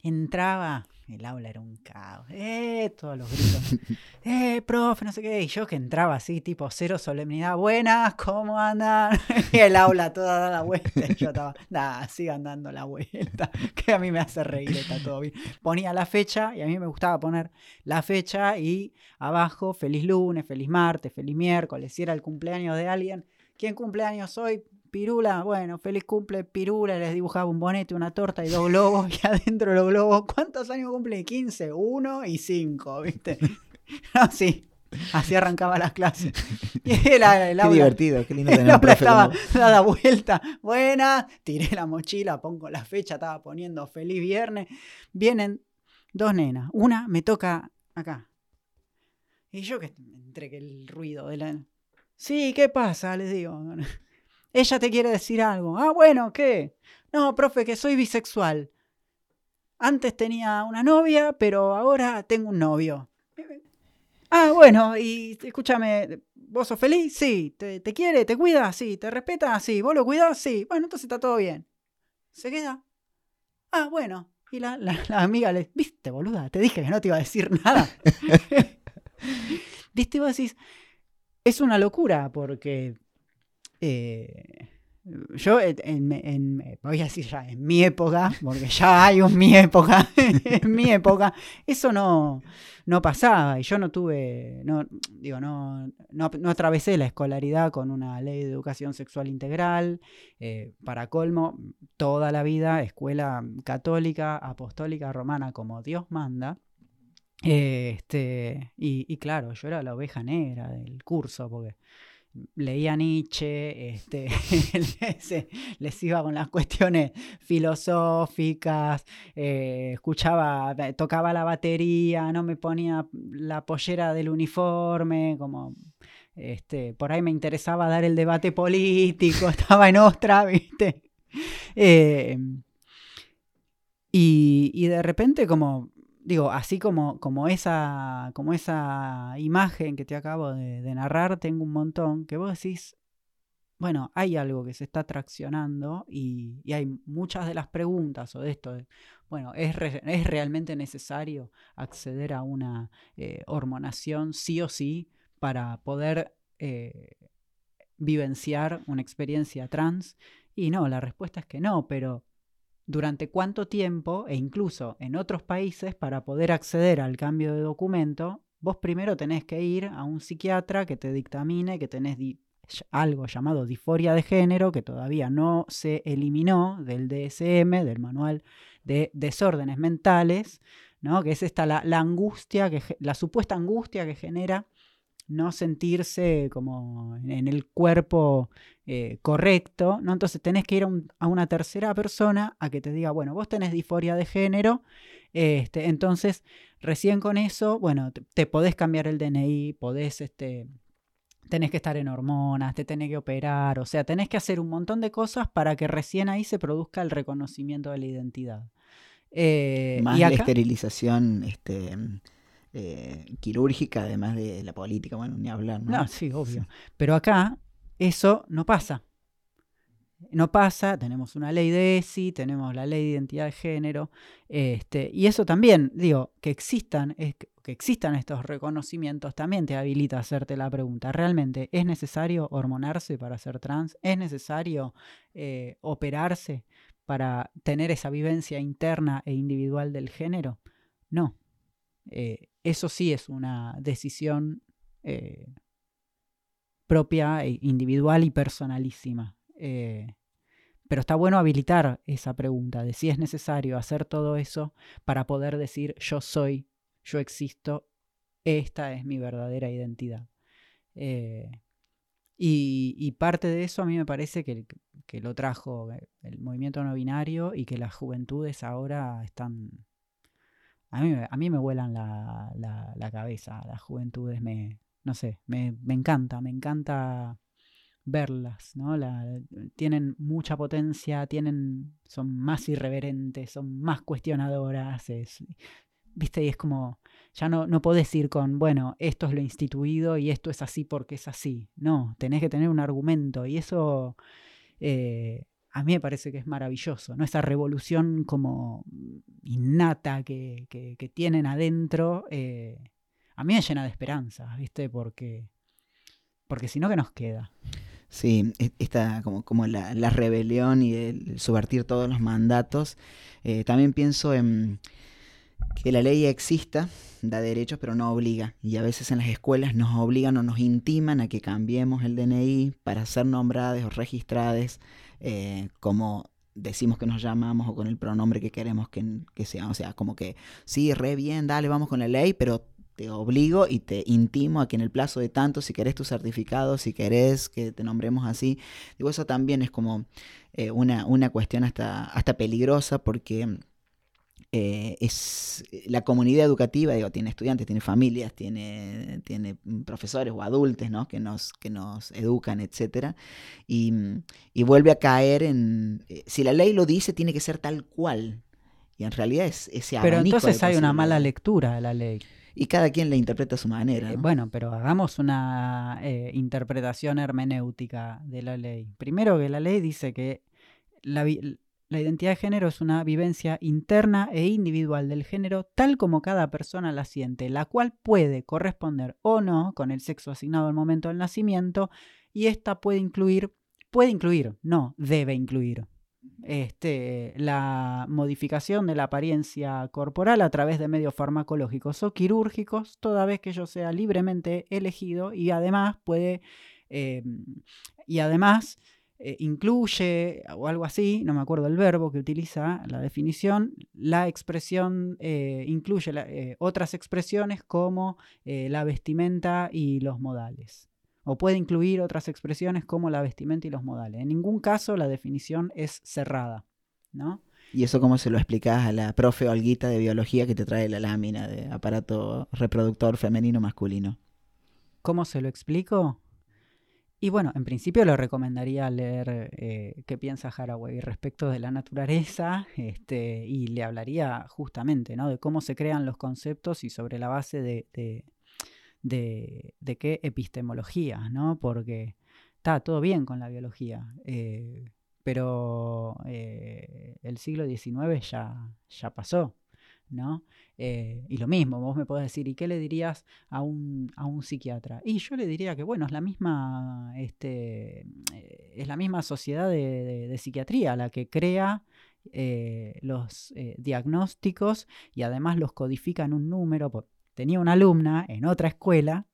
Entraba, el aula era un caos, ¡eh! Todos los gritos, *laughs* ¡eh, profe! No sé qué. Y yo que entraba así, tipo cero solemnidad, buenas, ¿cómo andan? *laughs* Y el aula toda dada vuelta. Y yo estaba, nada, sigan dando la vuelta, *laughs* que a mí me hace reír, está todo bien. Ponía la fecha y a mí me gustaba poner la fecha y abajo, feliz lunes, feliz martes, feliz miércoles. Si era el cumpleaños de alguien, ¿quién cumpleaños hoy? Pirula, bueno, feliz cumple Pirula, les dibujaba un bonete, una torta y dos globos, *laughs* y adentro de los globos, ¿cuántos años cumple? 15, 1 y 5, ¿viste? *laughs* No, sí, así arrancaba las clases. *laughs* Y el, el
Qué divertido, qué lindo tener un
estaba
como-
dada vuelta, buena, tiré la mochila, pongo la fecha, estaba poniendo feliz viernes. Vienen dos nenas, una me toca acá. Y yo que entre que el ruido de la... Sí, ¿qué pasa? Les digo. Ella te quiere decir algo. Ah, bueno, ¿qué? No, profe, que soy bisexual. Antes tenía una novia, pero ahora tengo un novio. Ah, bueno, y escúchame, ¿vos sos feliz? Sí. ¿Te, te quiere? ¿Te cuida? Sí. ¿Te respeta? Sí. ¿Vos lo cuidás? Sí. Bueno, entonces está todo bien. Se queda. Ah, bueno. Y la, la- la amiga le, viste, boluda, te dije que no te iba a decir nada. *laughs* *laughs* viste, vos decís, es una locura porque eh, yo en, voy a decir ya, en mi época, porque ya hay un mi época, *laughs* mi época, eso no, no pasaba y yo no tuve, no, digo, no, no, atravesé la escolaridad con una ley de educación sexual integral, eh, para colmo, toda la vida escuela católica, apostólica, romana, como Dios manda. Este, y, y claro, yo era la oveja negra del curso, porque leía Nietzsche, este, *laughs* les, iba con las cuestiones filosóficas, eh, escuchaba, tocaba la batería, no me ponía la pollera del uniforme, como este, por ahí me interesaba dar el debate político, *laughs* estaba en ostra, ¿viste? Eh, y de repente como digo, así como, como, esa, como esa imagen que te acabo de, narrar, tengo un montón que vos decís, bueno, hay algo que se está traccionando y, y hay muchas de las preguntas o de esto, bueno, ¿es, ¿es realmente necesario acceder a una eh, hormonación sí o sí para poder eh, vivenciar una experiencia trans? Y no, la respuesta es que no, pero durante cuánto tiempo e incluso en otros países para poder acceder al cambio de documento, vos primero tenés que ir a un psiquiatra que te dictamine que tenés algo llamado disforia de género que todavía no se eliminó del DSM, del manual de desórdenes mentales, ¿no? que es esta la, angustia, que, la supuesta angustia que genera no sentirse como en el cuerpo eh, correcto, ¿no? Entonces tenés que ir a, una tercera persona a que te diga, bueno, vos tenés disforia de género, este, entonces recién con eso, bueno, te, podés cambiar el DNI, podés, este, tenés que estar en hormonas, te tenés que operar, o sea, tenés que hacer un montón de cosas para que recién ahí se produzca el reconocimiento de la identidad.
Eh, Más la esterilización, este eh, quirúrgica, además de la política, bueno, ni hablar.
¿no? sí, obvio. Pero acá eso no pasa. No pasa, tenemos una ley de ESI, tenemos la ley de identidad de género, este, y eso también, digo, que existan, que existan estos reconocimientos también te habilita a hacerte la pregunta, ¿realmente es necesario hormonarse para ser trans? ¿Es necesario eh, operarse para tener esa vivencia interna e individual del género? No. Eh, eso sí es una decisión eh, propia, e individual y personalísima. Eh, pero está bueno habilitar esa pregunta de si es necesario hacer todo eso para poder decir yo soy, yo existo, esta es mi verdadera identidad. Eh, y, parte de eso a mí me parece que, que, lo trajo el movimiento no binario y que las juventudes ahora están a mí, a mí me vuelan la, la, cabeza, las juventudes me, no sé, me, me encanta, me encanta verlas, ¿no? La, tienen mucha potencia, tienen, son más irreverentes, son más cuestionadoras, ¿viste? Y es como, ya no, no podés ir con, bueno, esto es lo instituido y esto es así porque es así. No, tenés que tener un argumento y eso eh, a mí me parece que es maravilloso, ¿no? Esa revolución como innata que, tienen adentro, eh, a mí me llena de esperanza, ¿viste? Porque, porque si no, ¿qué nos queda?
Sí, e, esta como, como la, rebelión y el subvertir todos los mandatos. Eh, también pienso en que la ley exista, da derechos, pero no obliga. Y a veces en las escuelas nos obligan o nos intiman a que cambiemos el DNI para ser nombradas o registradas eh, como decimos que nos llamamos o con el pronombre que queremos que, sea. O sea, como que sí, re bien, dale, vamos con la ley, pero te obligo y te intimo a que en el plazo de tanto, si querés tu certificado, si querés que te nombremos así, digo, eso también es como eh, una, una cuestión hasta, hasta peligrosa porque eh, es eh, la comunidad educativa, digo, tiene estudiantes, tiene familias, tiene, tiene profesores o adultos, ¿no? Que nos, que nos educan, etcétera, y, vuelve a caer en, eh, si la ley lo dice, tiene que ser tal cual, y en realidad es ese
Pero entonces hay una mala lectura de la ley.
Y cada quien la interpreta a su manera.
bueno, pero hagamos una interpretación hermenéutica de la ley. Primero que la ley dice que la, la identidad de género es una vivencia interna e individual del género tal como cada persona la siente, la cual puede corresponder o no con el sexo asignado al momento del nacimiento y esta puede incluir, puede incluir, no, debe incluir. Este, la modificación de la apariencia corporal a través de medios farmacológicos o quirúrgicos, toda vez que ello sea libremente elegido y además puede, eh, y además eh, incluye o algo así, no me acuerdo el verbo que utiliza la definición, la expresión eh, incluye eh, otras expresiones como la vestimenta y los modales. O puede incluir otras expresiones como la vestimenta y los modales. En ningún caso la definición es cerrada, ¿no?
¿Y eso cómo se lo explicás a la profe Olguita de biología que te trae la lámina de aparato reproductor femenino masculino?
¿Cómo se lo explico? Y bueno, en principio le recomendaría leer eh, qué piensa Haraway respecto de la naturaleza *laughs* este, y le hablaría justamente ¿no? de cómo se crean los conceptos y sobre la base de, de, qué epistemología, ¿no? porque está todo bien con la biología, eh, pero eh, el siglo XIX ya, ya pasó. ¿No? Eh, y lo mismo, vos me podés decir, ¿y qué le dirías a un, a un psiquiatra? Y yo le diría que, bueno, es la misma, este, eh, es la misma sociedad de, psiquiatría la que crea eh, los diagnósticos y además los codifica en un número. Tenía una alumna en otra escuela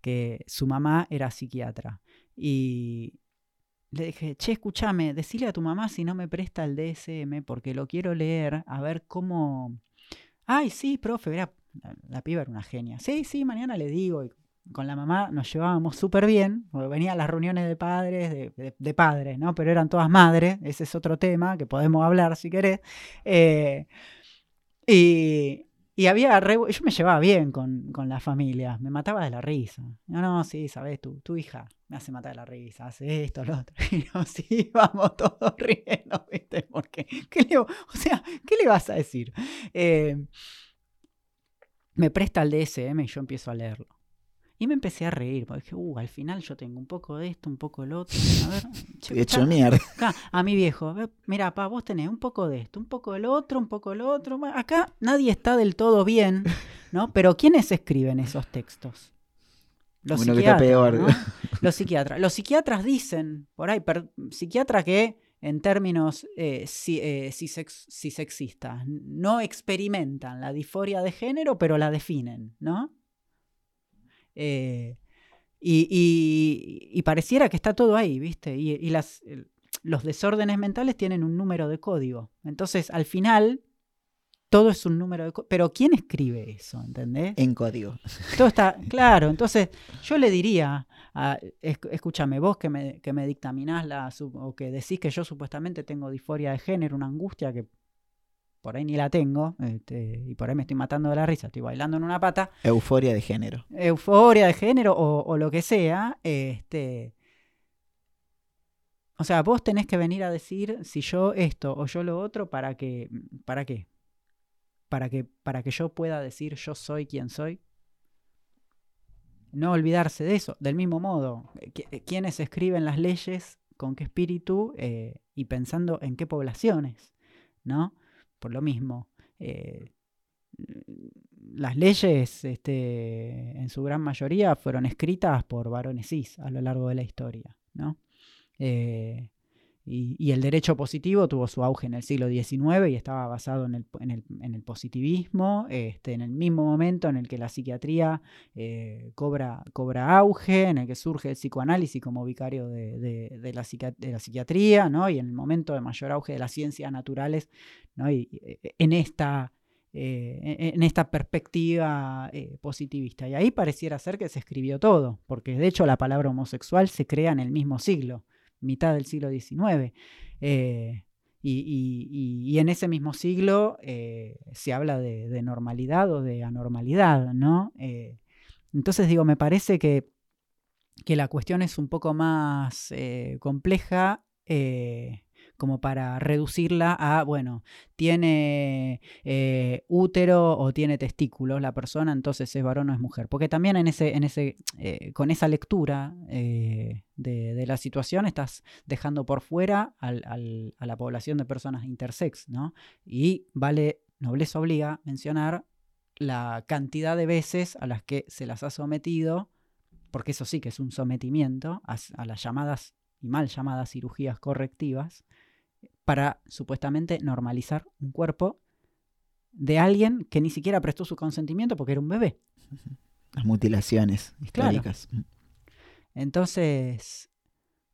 que su mamá era psiquiatra. Y le dije, che, escúchame, decile a tu mamá si no me presta el DSM porque lo quiero leer, a ver cómo... Ay, sí, profe, era, la, piba era una genia. Sí, sí, mañana le digo. Y con la mamá nos llevábamos súper bien, porque venía a las reuniones de padres, de, padres, ¿no? Pero eran todas madres, ese es otro tema que podemos hablar si querés. Eh, y, y había, yo me llevaba bien con, con, la familia, me mataba de la risa. No, no, sí, sabes, tu, tu hija me hace matar de la risa, hace esto, lo otro. *laughs* Y nos íbamos todos *laughs* riendo, ¿viste? Porque, ¿qué le, o sea, ¿qué le vas a decir? Eh, me presta el DSM y yo empiezo a leerlo. Y me empecé a reír, porque dije, uh, al final yo tengo un poco de esto, un poco del otro. A ver, *laughs*
He hecho mierda.
a mi viejo, mira, pa, vos tenés un poco de esto, un poco del otro, un poco del otro. Acá nadie está del todo bien, ¿no? Pero ¿quiénes escriben esos textos? Los psiquiatras. peor. *laughs* Los psiquiatras. Los psiquiatras dicen, por ahí, psiquiatra que en términos eh, si, eh, sexistas, no experimentan la disforia de género, pero la definen, ¿no? Eh, y, pareciera que está todo ahí, ¿viste? Y, las, los desórdenes mentales tienen un número de código. Entonces, al final, todo es un número de. Pero ¿quién escribe eso? ¿Entendés?
En código.
Todo está claro. Entonces, yo le diría, escúchame, vos que me, que me dictaminás la, o que decís que yo supuestamente tengo disforia de género, una angustia que por ahí ni la tengo, este, y por ahí me estoy matando de la risa, estoy bailando en una pata.
Euforia de género.
Euforia de género o, lo que sea. Este, o sea, vos tenés que venir a decir si yo esto o yo lo otro para que. ¿Para qué? Para que, para que yo pueda decir yo soy quien soy. No olvidarse de eso. Del mismo modo, quienes escriben las leyes, con qué espíritu eh, y pensando en qué poblaciones, ¿no? por lo mismo. Eh, las leyes, este, en su gran mayoría, fueron escritas por varones cis a lo largo de la historia, ¿no? Eh, y, el derecho positivo tuvo su auge en el siglo XIX y estaba basado en el, positivismo, este, en el mismo momento en el que la psiquiatría eh, cobra, cobra auge, en el que surge el psicoanálisis como vicario de, la, psiquiatría, ¿no? y en el momento de mayor auge de las ciencias naturales, ¿no? y, eh, en esta... Eh, en esta perspectiva positivista. Y ahí pareciera ser que se escribió todo, porque de hecho la palabra homosexual se crea en el mismo siglo mitad del siglo XIX. Eh, y, en ese mismo siglo eh, se habla de, normalidad o de anormalidad, ¿no? Eh, entonces digo, me parece que, que, la cuestión es un poco más compleja como para reducirla a, bueno, tiene eh, útero o tiene testículos la persona, entonces es varón o es mujer. Porque también en ese, en ese, eh, con esa lectura eh, de, la situación estás dejando por fuera a la población de personas intersex, ¿no? Y vale, nobleza obliga mencionar la cantidad de veces a las que se las ha sometido, porque eso sí que es un sometimiento a, a las llamadas y mal llamadas cirugías correctivas, para supuestamente normalizar un cuerpo de alguien que ni siquiera prestó su consentimiento porque era un bebé. *laughs*
Las mutilaciones históricas.
Entonces,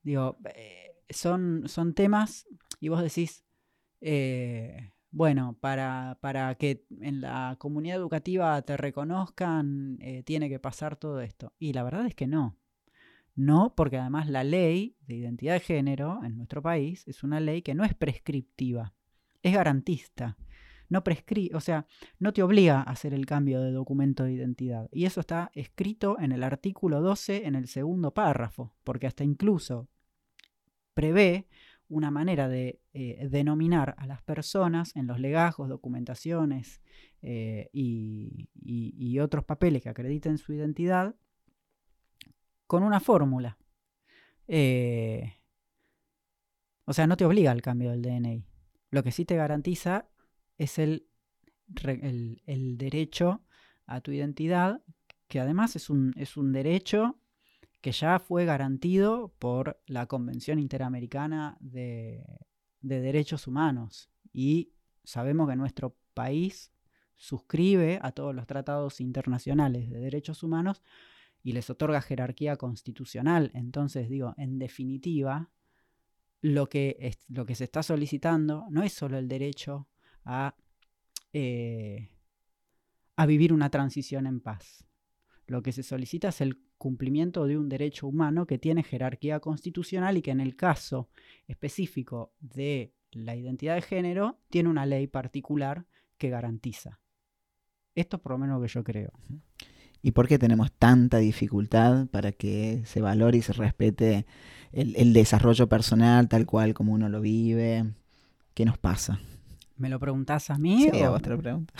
digo, eh, son, son temas y vos decís, eh, bueno, para, para, que en la comunidad educativa te reconozcan, eh, tiene que pasar todo esto. Y la verdad es que no. No, porque además la ley de identidad de género en nuestro país es una ley que no es prescriptiva, es garantista. No o sea, no te obliga a hacer el cambio de documento de identidad. Y eso está escrito en el artículo 12, en el segundo párrafo, porque hasta incluso prevé una manera de eh, denominar a las personas en los legajos, documentaciones eh, y otros papeles que acrediten su identidad con una fórmula. Eh, o sea, no te obliga al cambio del DNI. Lo que sí te garantiza es el, el, derecho a tu identidad, que además es un, es un derecho que ya fue garantido por la Convención Interamericana de, de Derechos Humanos. Y sabemos que nuestro país suscribe a todos los tratados internacionales de derechos humanos y les otorga jerarquía constitucional. Entonces, digo, en definitiva, lo que, lo que se está solicitando no es solo el derecho a, eh, a vivir una transición en paz. Lo que se solicita es el cumplimiento de un derecho humano que tiene jerarquía constitucional y que en el caso específico de la identidad de género tiene una ley particular que garantiza. Esto es por lo menos lo que yo creo.
¿Y por qué tenemos tanta dificultad para que se valore y se respete el, desarrollo personal tal cual como uno lo vive? ¿Qué nos pasa?
¿Me lo preguntás a mí?
Sí, a vos te lo pregunto.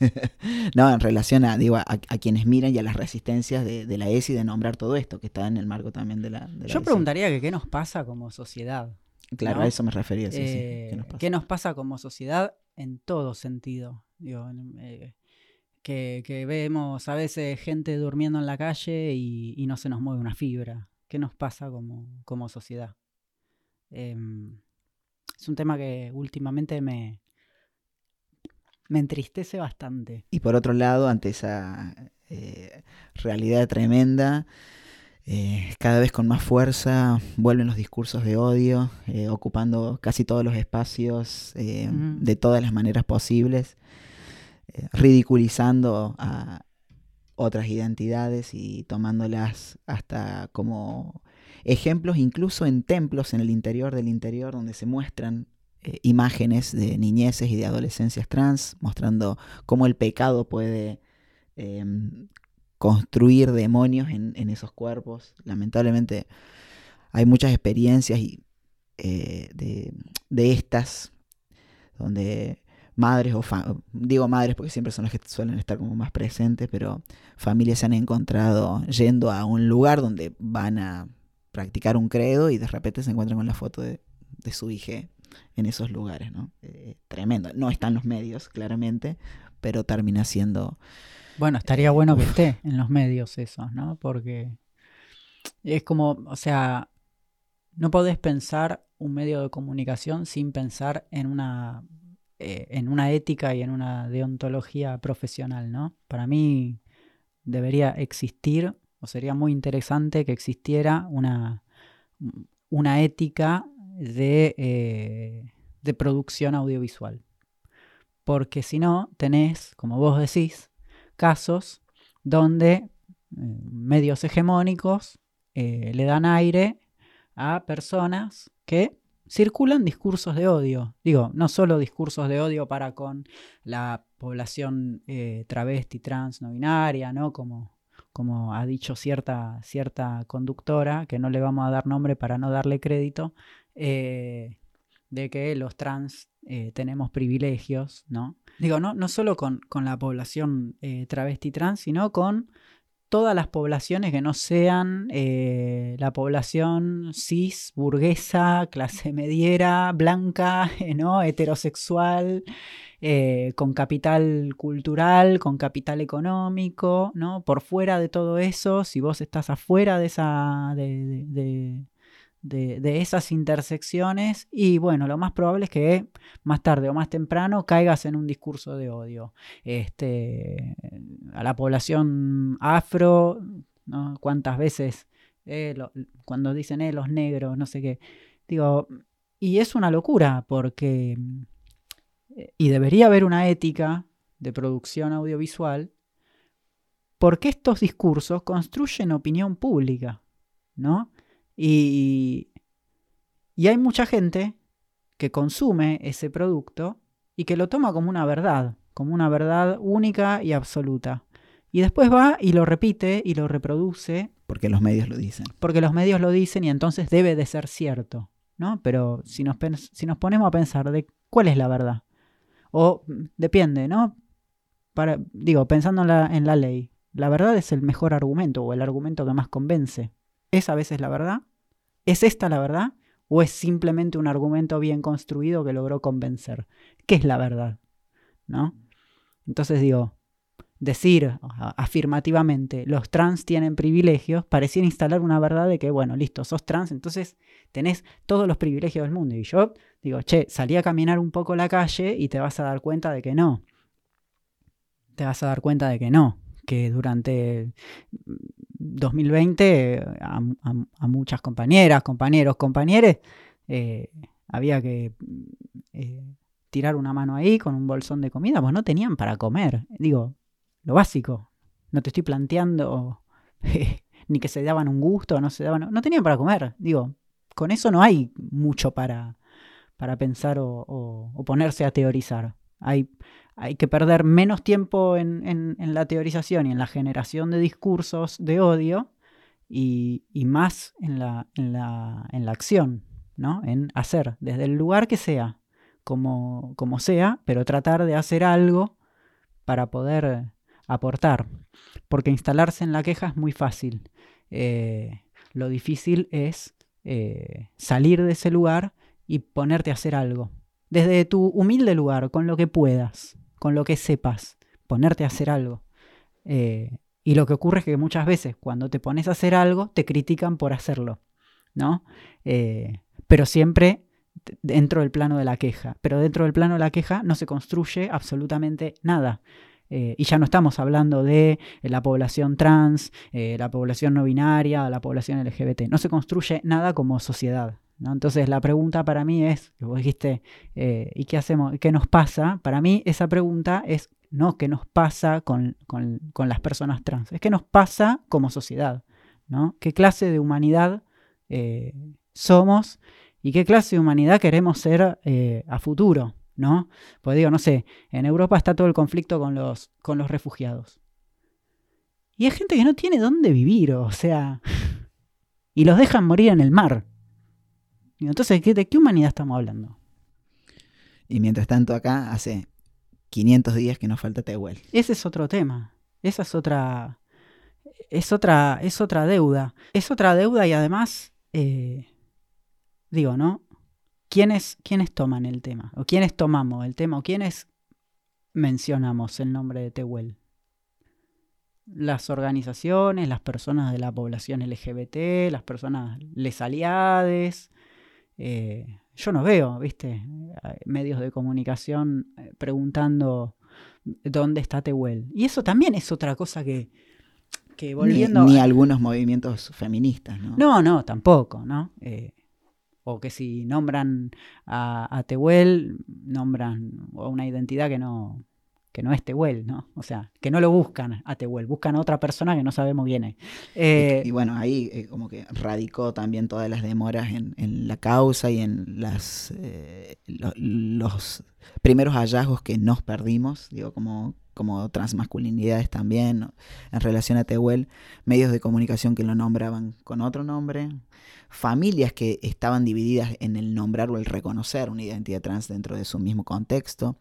*laughs* no, en relación a, digo, a, quienes miran y a las resistencias de, la ESI de nombrar todo esto, que está en el marco también de la...
Yo preguntaría que qué nos pasa como sociedad.
Claro, a eso me refería. Sí,
eh, ¿Qué, nos pasa? como sociedad en todo sentido? Eh, que, vemos a veces gente durmiendo en la calle y, no se nos mueve una fibra. ¿Qué nos pasa como, como sociedad? Em, es un tema que últimamente me, me entristece bastante.
Y por otro lado, ante esa eh, realidad tremenda, eh, cada vez con más fuerza vuelven los discursos de odio, eh, ocupando casi todos los espacios de todas las maneras posibles, ridiculizando a otras identidades y tomándolas hasta como ejemplos, incluso en templos en el interior del interior, donde se muestran eh, imágenes de niñeces y de adolescencias trans, mostrando cómo el pecado puede em, construir demonios en, esos cuerpos. Lamentablemente hay muchas experiencias y, eh, de, estas donde madres o digo madres porque siempre son las que suelen estar como más presentes, pero familias se han encontrado yendo a un lugar donde van a practicar un credo y de repente se encuentran con la foto de, de su hija en esos lugares, ¿no? Eh, tremendo. No están los medios, claramente, pero termina siendo...
Bueno, estaría bueno que esté en los medios eso, ¿no? Porque es como, o sea, no podés pensar un medio de comunicación sin pensar en una, eh, en una ética y en una deontología profesional, ¿no? Para mí debería existir, o sería muy interesante que existiera una, una ética eh, de, producción audiovisual. Porque si no, tenés, como vos decís, casos donde eh, medios hegemónicos le dan aire a personas que circulan discursos de odio. Digo, no solo discursos de odio para con la población travesti, trans, no binaria, ¿no? Como, como ha dicho cierta, cierta conductora, que no le vamos a dar nombre para no darle crédito, eh, de que los trans eh, tenemos privilegios, ¿no? Digo, no, no solo con, la población eh, travesti trans, sino con todas las poblaciones que no sean la población cis, burguesa, clase mediera, blanca, *laughs* ¿no? heterosexual, con capital cultural, con capital económico, ¿no? Por fuera de todo eso, si vos estás afuera de esa. de, esas intersecciones y bueno, lo más probable es que más tarde o más temprano caigas en un discurso de odio. Este, a la población afro, ¿no? ¿Cuántas veces eh, cuando dicen eh, los negros, no sé qué? Digo, y es una locura porque, y debería haber una ética de producción audiovisual, porque estos discursos construyen opinión pública, ¿no? Y, hay mucha gente que consume ese producto y que lo toma como una verdad, como una verdad única y absoluta. Y después va y lo repite y lo reproduce.
Porque los medios lo dicen.
Porque los medios lo dicen y entonces debe de ser cierto. ¿no? Pero si nos, si nos ponemos a pensar de cuál es la verdad. O depende, ¿no? Para, digo, pensando en la, en la ley, la verdad es el mejor argumento o el argumento que más convence. ¿Es a veces la verdad? ¿Es esta la verdad? ¿O es simplemente un argumento bien construido que logró convencer? ¿Qué es la verdad? ¿No? Entonces digo, decir afirmativamente los trans tienen privilegios pareciera instalar una verdad de que, bueno, listo, sos trans, entonces tenés todos los privilegios del mundo. Y yo digo, che, salí a caminar un poco la calle y te vas a dar cuenta de que no. Te vas a dar cuenta de que no, que durante 2020 a, muchas compañeras, compañeros, compañeres, eh, había que eh, tirar una mano ahí con un bolsón de comida, pues no tenían para comer. Digo, lo básico. No te estoy planteando *laughs* ni que se daban un gusto, no se daban, no tenían para comer. Digo, con eso no hay mucho para, para pensar o- o ponerse a teorizar. Hay, que perder menos tiempo en, la teorización y en la generación de discursos de odio y, más en la, acción, ¿no? En hacer, desde el lugar que sea, como, como sea, pero tratar de hacer algo para poder aportar. Porque instalarse en la queja es muy fácil. Eh, lo difícil es eh, salir de ese lugar y ponerte a hacer algo. Desde tu humilde lugar, con lo que puedas, con lo que sepas, ponerte a hacer algo. Eh, y lo que ocurre es que muchas veces cuando te pones a hacer algo, te critican por hacerlo, ¿no? Eh, pero siempre dentro del plano de la queja. Pero dentro del plano de la queja no se construye absolutamente nada. Eh, y ya no estamos hablando de la población trans, la población no binaria, la población LGBT. No se construye nada como sociedad. Entonces la pregunta para mí es, vos dijiste, eh, ¿y qué hacemos? ¿Qué nos pasa? Para mí esa pregunta es no qué nos pasa con, con- con las personas trans, es qué nos pasa como sociedad. ¿no? ¿Qué clase de humanidad eh, somos y qué clase de humanidad queremos ser eh, a futuro? ¿no? Pues digo, no sé, en Europa está todo el conflicto con los, con los refugiados. Y hay gente que no tiene dónde vivir, o sea, *laughs* y los dejan morir en el mar. Entonces, ¿qué- ¿de qué humanidad estamos hablando?
Y mientras tanto acá hace 500 días que nos falta Tehuel.
Ese es otro tema. Esa es otra. Es otra. Es otra deuda. Es otra deuda y además. eh, digo, ¿no? ¿Quiénes, ¿Quiénes toman el tema? ¿O quiénes tomamos el tema? ¿O quiénes mencionamos el nombre de Tehuel? Las organizaciones, las personas de la población LGBT, las personas les aliades. Eh, yo no veo, ¿viste? Medios de comunicación eh, preguntando dónde está Tehuel. Y eso también es otra cosa que, que
Ni,
volviendo...
ni
a-
algunos movimientos feministas, ¿no?
No, no, tampoco, ¿no? Eh, o que si nombran a, a Tehuel, nombran a una identidad que no, que no es Tehuel, ¿no? O sea, que no lo buscan a Tehuel, buscan a otra persona que no sabemos quién es. Eh,
y, y bueno, ahí eh, como que radicó también todas las demoras en, en la causa y en las eh, lo- los primeros hallazgos que nos perdimos, digo, como, como transmasculinidades también, en relación a Tehuel, medios de comunicación que lo nombraban con otro nombre, familias que estaban divididas en el nombrar o el reconocer una identidad trans dentro de su mismo contexto,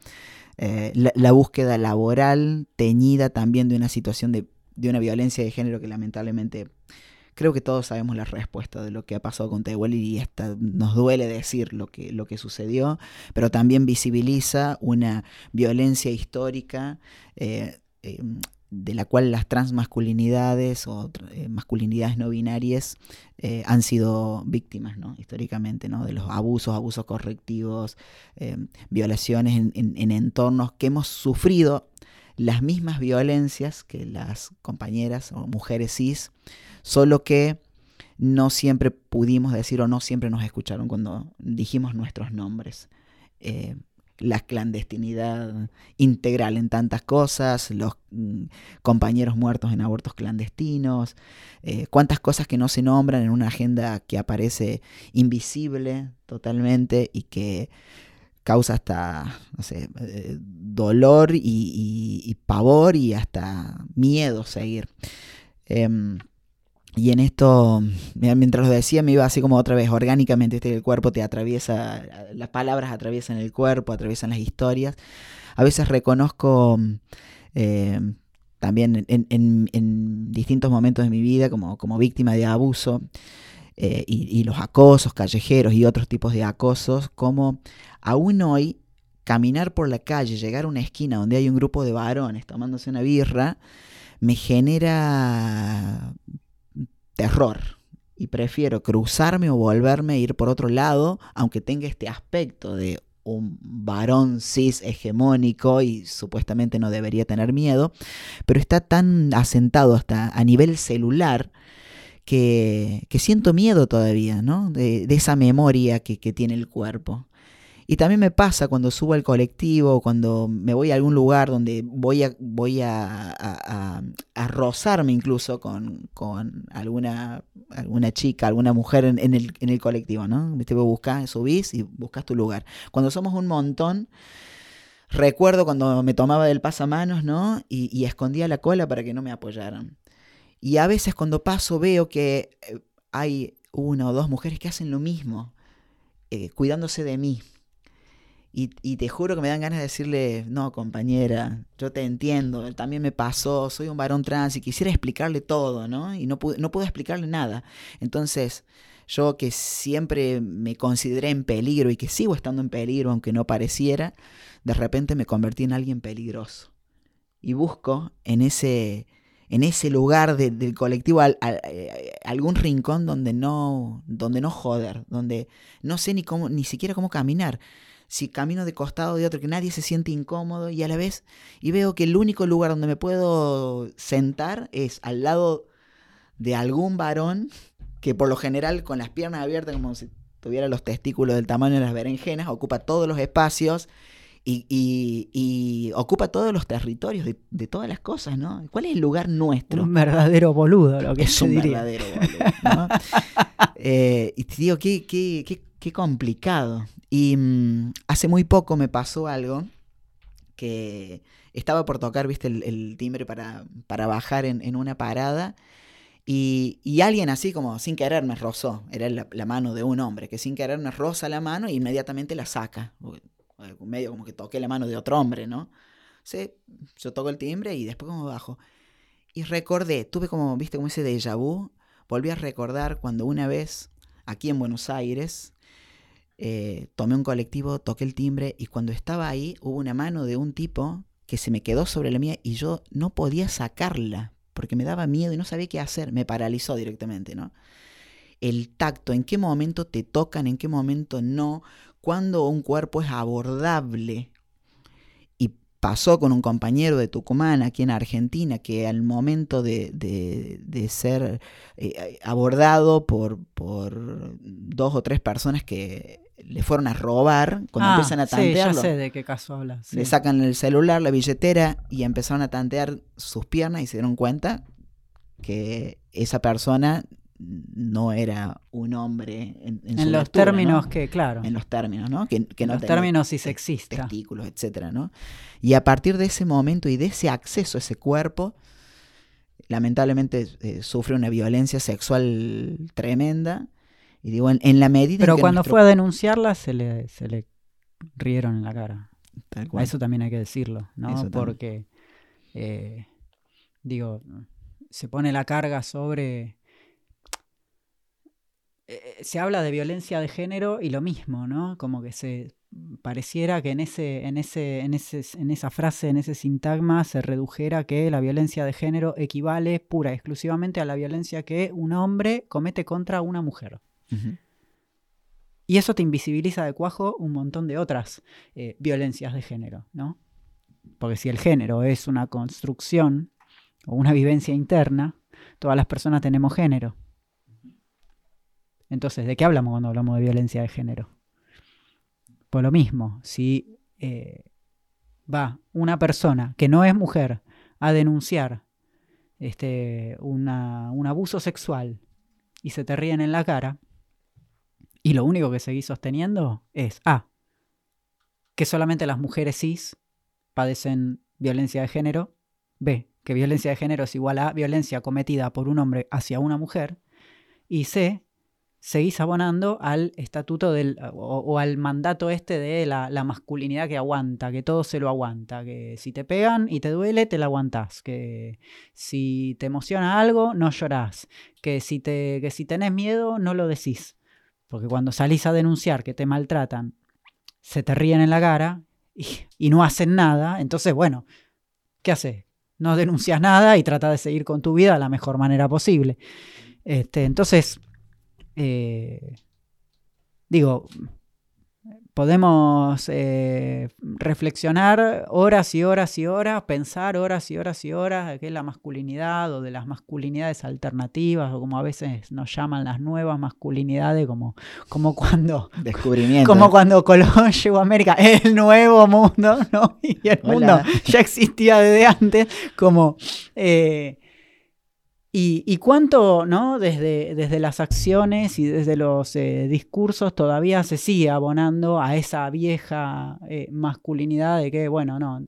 eh, la, la búsqueda laboral teñida también de una situación de, de una violencia de género que lamentablemente creo que todos sabemos la respuesta de lo que ha pasado con Tehuel y hasta nos duele decir lo que, lo que sucedió, pero también visibiliza una violencia histórica eh, eh, de la cual las transmasculinidades o eh, masculinidades no binarias eh, han sido víctimas, ¿no? Históricamente, ¿no? De los abusos, abusos correctivos, eh, violaciones en- en entornos que hemos sufrido las mismas violencias que las compañeras o mujeres cis, solo que no siempre pudimos decir o no siempre nos escucharon cuando dijimos nuestros nombres. Eh, la clandestinidad integral en tantas cosas, los mm, compañeros muertos en abortos clandestinos, eh, cuántas cosas que no se nombran en una agenda que aparece invisible totalmente y que causa hasta, no sé, eh, dolor y, pavor y hasta miedo seguir. Em, y en esto, mientras lo decía, me iba así como otra vez orgánicamente, este el cuerpo te atraviesa, las palabras atraviesan el cuerpo, atraviesan las historias. A veces reconozco eh, también en, en- en distintos momentos de mi vida como, como víctima de abuso eh, y, y los acosos callejeros y otros tipos de acosos, como aún hoy caminar por la calle, llegar a una esquina donde hay un grupo de varones tomándose una birra, me genera terror. Y prefiero cruzarme o volverme a ir por otro lado, aunque tenga este aspecto de un varón cis hegemónico y supuestamente no debería tener miedo, pero está tan asentado hasta a nivel celular que, siento miedo todavía, ¿no? De, esa memoria que, tiene el cuerpo. Y también me pasa cuando subo al colectivo, cuando me voy a algún lugar donde voy a, rozarme incluso con, alguna, chica, alguna mujer en, el, colectivo, ¿no? Te buscas, subís y buscas tu lugar. Cuando somos un montón, recuerdo cuando me tomaba del pasamanos, ¿no? Y escondía la cola para que no me apoyaran. Y a veces cuando paso veo que eh, hay una o dos mujeres que hacen lo mismo, eh, cuidándose de mí, y, te juro que me dan ganas de decirle, no, compañera, yo te entiendo, también me pasó, soy un varón trans y quisiera explicarle todo, ¿no? Y no, pude, no puedo explicarle nada. Entonces, yo que siempre me consideré en peligro y que sigo estando en peligro, aunque no pareciera, de repente me convertí en alguien peligroso. Y busco en ese, en ese lugar de, del colectivo al, eh, algún rincón donde no, donde no joder, donde no sé ni cómo, ni siquiera cómo caminar. Si camino de costado de otro, que nadie se siente incómodo y a la vez, y veo que el único lugar donde me puedo sentar es al lado de algún varón que por lo general con las piernas abiertas como si tuviera los testículos del tamaño de las berenjenas, ocupa todos los espacios y, y, y ocupa todos los territorios de, de, todas las cosas, ¿no? ¿Cuál es el lugar nuestro?
Un verdadero boludo, lo que
es un diría. verdadero boludo, ¿no? *laughs* eh, y te digo, qué, qué, qué, qué complicado. Y mmm, hace muy poco me pasó algo que estaba por tocar, viste, el, el timbre para, para bajar en, en una parada. Y, y, alguien así como sin querer me rozó. Era la, la, mano de un hombre que sin querer me roza la mano e inmediatamente la saca. Medio como que toqué la mano de otro hombre, ¿no? Sí, yo toco el timbre y después como bajo. Y recordé, tuve como, viste, como ese déjà vu. Volví a recordar cuando una vez, aquí en Buenos Aires, eh, tomé un colectivo, toqué el timbre y cuando estaba ahí hubo una mano de un tipo que se me quedó sobre la mía y yo no podía sacarla porque me daba miedo y no sabía qué hacer, me paralizó directamente, ¿no? El tacto, en qué momento te tocan, en qué momento no, cuando un cuerpo es abordable. Y pasó con un compañero de Tucumán aquí en Argentina que al momento de, de, de ser eh, abordado por, por dos o tres personas que le fueron a robar, cuando
ah,
empiezan a tantearlo.
Sí, ya sé de qué caso hablas. Sí.
Le sacan el celular, la billetera y empezaron a tantear sus piernas y se dieron cuenta que esa persona no era un hombre en, en,
en los
lectura,
términos
¿no?
que, claro.
En los términos, ¿no? Que, que
en
no
los términos cisexistas.
Testículos, etcétera, ¿no? Y a partir de ese momento y de ese acceso a ese cuerpo, lamentablemente eh, sufre una violencia sexual tremenda y digo, en, en la medida.
Pero
en que
cuando
nuestro...
fue a denunciarla, se le, se le rieron en la cara. A eso también hay que decirlo, ¿no? Porque, eh, digo, se pone la carga sobre. Eh, se habla de violencia de género y lo mismo, ¿no? Como que se pareciera que en ese, en ese, en ese, en esa frase, en ese sintagma, se redujera que la violencia de género equivale pura y exclusivamente a la violencia que un hombre comete contra una mujer.
Uh -huh.
Y eso te invisibiliza de cuajo un montón de otras eh, violencias de género, ¿no? Porque si el género es una construcción o una vivencia interna, todas las personas tenemos género. Entonces, ¿de qué hablamos cuando hablamos de violencia de género? Pues lo mismo, si eh, va una persona que no es mujer a denunciar este, una, un abuso sexual y se te ríen en la cara, y lo único que seguís sosteniendo es. Ah, que solamente las mujeres cis padecen violencia de género. B. Que violencia de género es igual a violencia cometida por un hombre hacia una mujer. Y C. Seguís abonando al estatuto del, o, al mandato este de la, la, masculinidad que aguanta, que todo se lo aguanta, que si te pegan y te duele, te la aguantás, que si te emociona algo, no llorás, que si, te, que si tenés miedo, no lo decís. Porque cuando salís a denunciar que te maltratan, se te ríen en la cara y, y no hacen nada. Entonces, bueno, ¿qué haces? No denuncias nada y trata de seguir con tu vida de la mejor manera posible. Este, entonces, eh, digo, podemos eh, reflexionar horas y horas y horas, pensar horas y horas y horas de qué es la masculinidad o de las masculinidades alternativas o como a veces nos llaman las nuevas masculinidades, como, como cuando *laughs*
Descubrimiento.
como cuando Colón llegó a América, el nuevo mundo, ¿no? *laughs* Y el
Hola.
mundo ya existía desde antes, como... eh, y, y cuánto, ¿no? Desde, desde las acciones y desde los eh, discursos todavía se sigue abonando a esa vieja eh, masculinidad de que, bueno, no,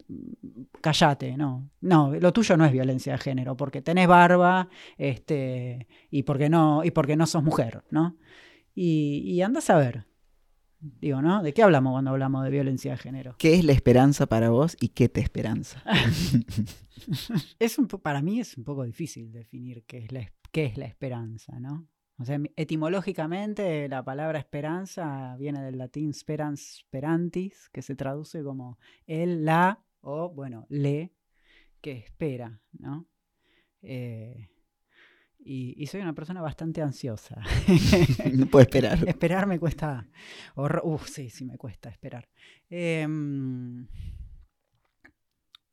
cállate, no. No, lo tuyo no es violencia de género, porque tenés barba, este, y porque no, y porque no sos mujer, ¿no? Y, y andás a ver. Digo, ¿no? ¿De qué hablamos cuando hablamos de violencia de género?
¿Qué es la esperanza para vos y qué te esperanza? *laughs*
Es un para mí es un poco difícil definir qué es la, qué es la esperanza, ¿no? O sea, etimológicamente la palabra esperanza viene del latín sperans sperantis, que se traduce como el, la o, bueno, le, que espera, ¿no? Eh, y, y soy una persona bastante ansiosa. *laughs*
no puedo esperar. *laughs*
Esperar me cuesta. horror- Uf, sí, sí me cuesta esperar. Em,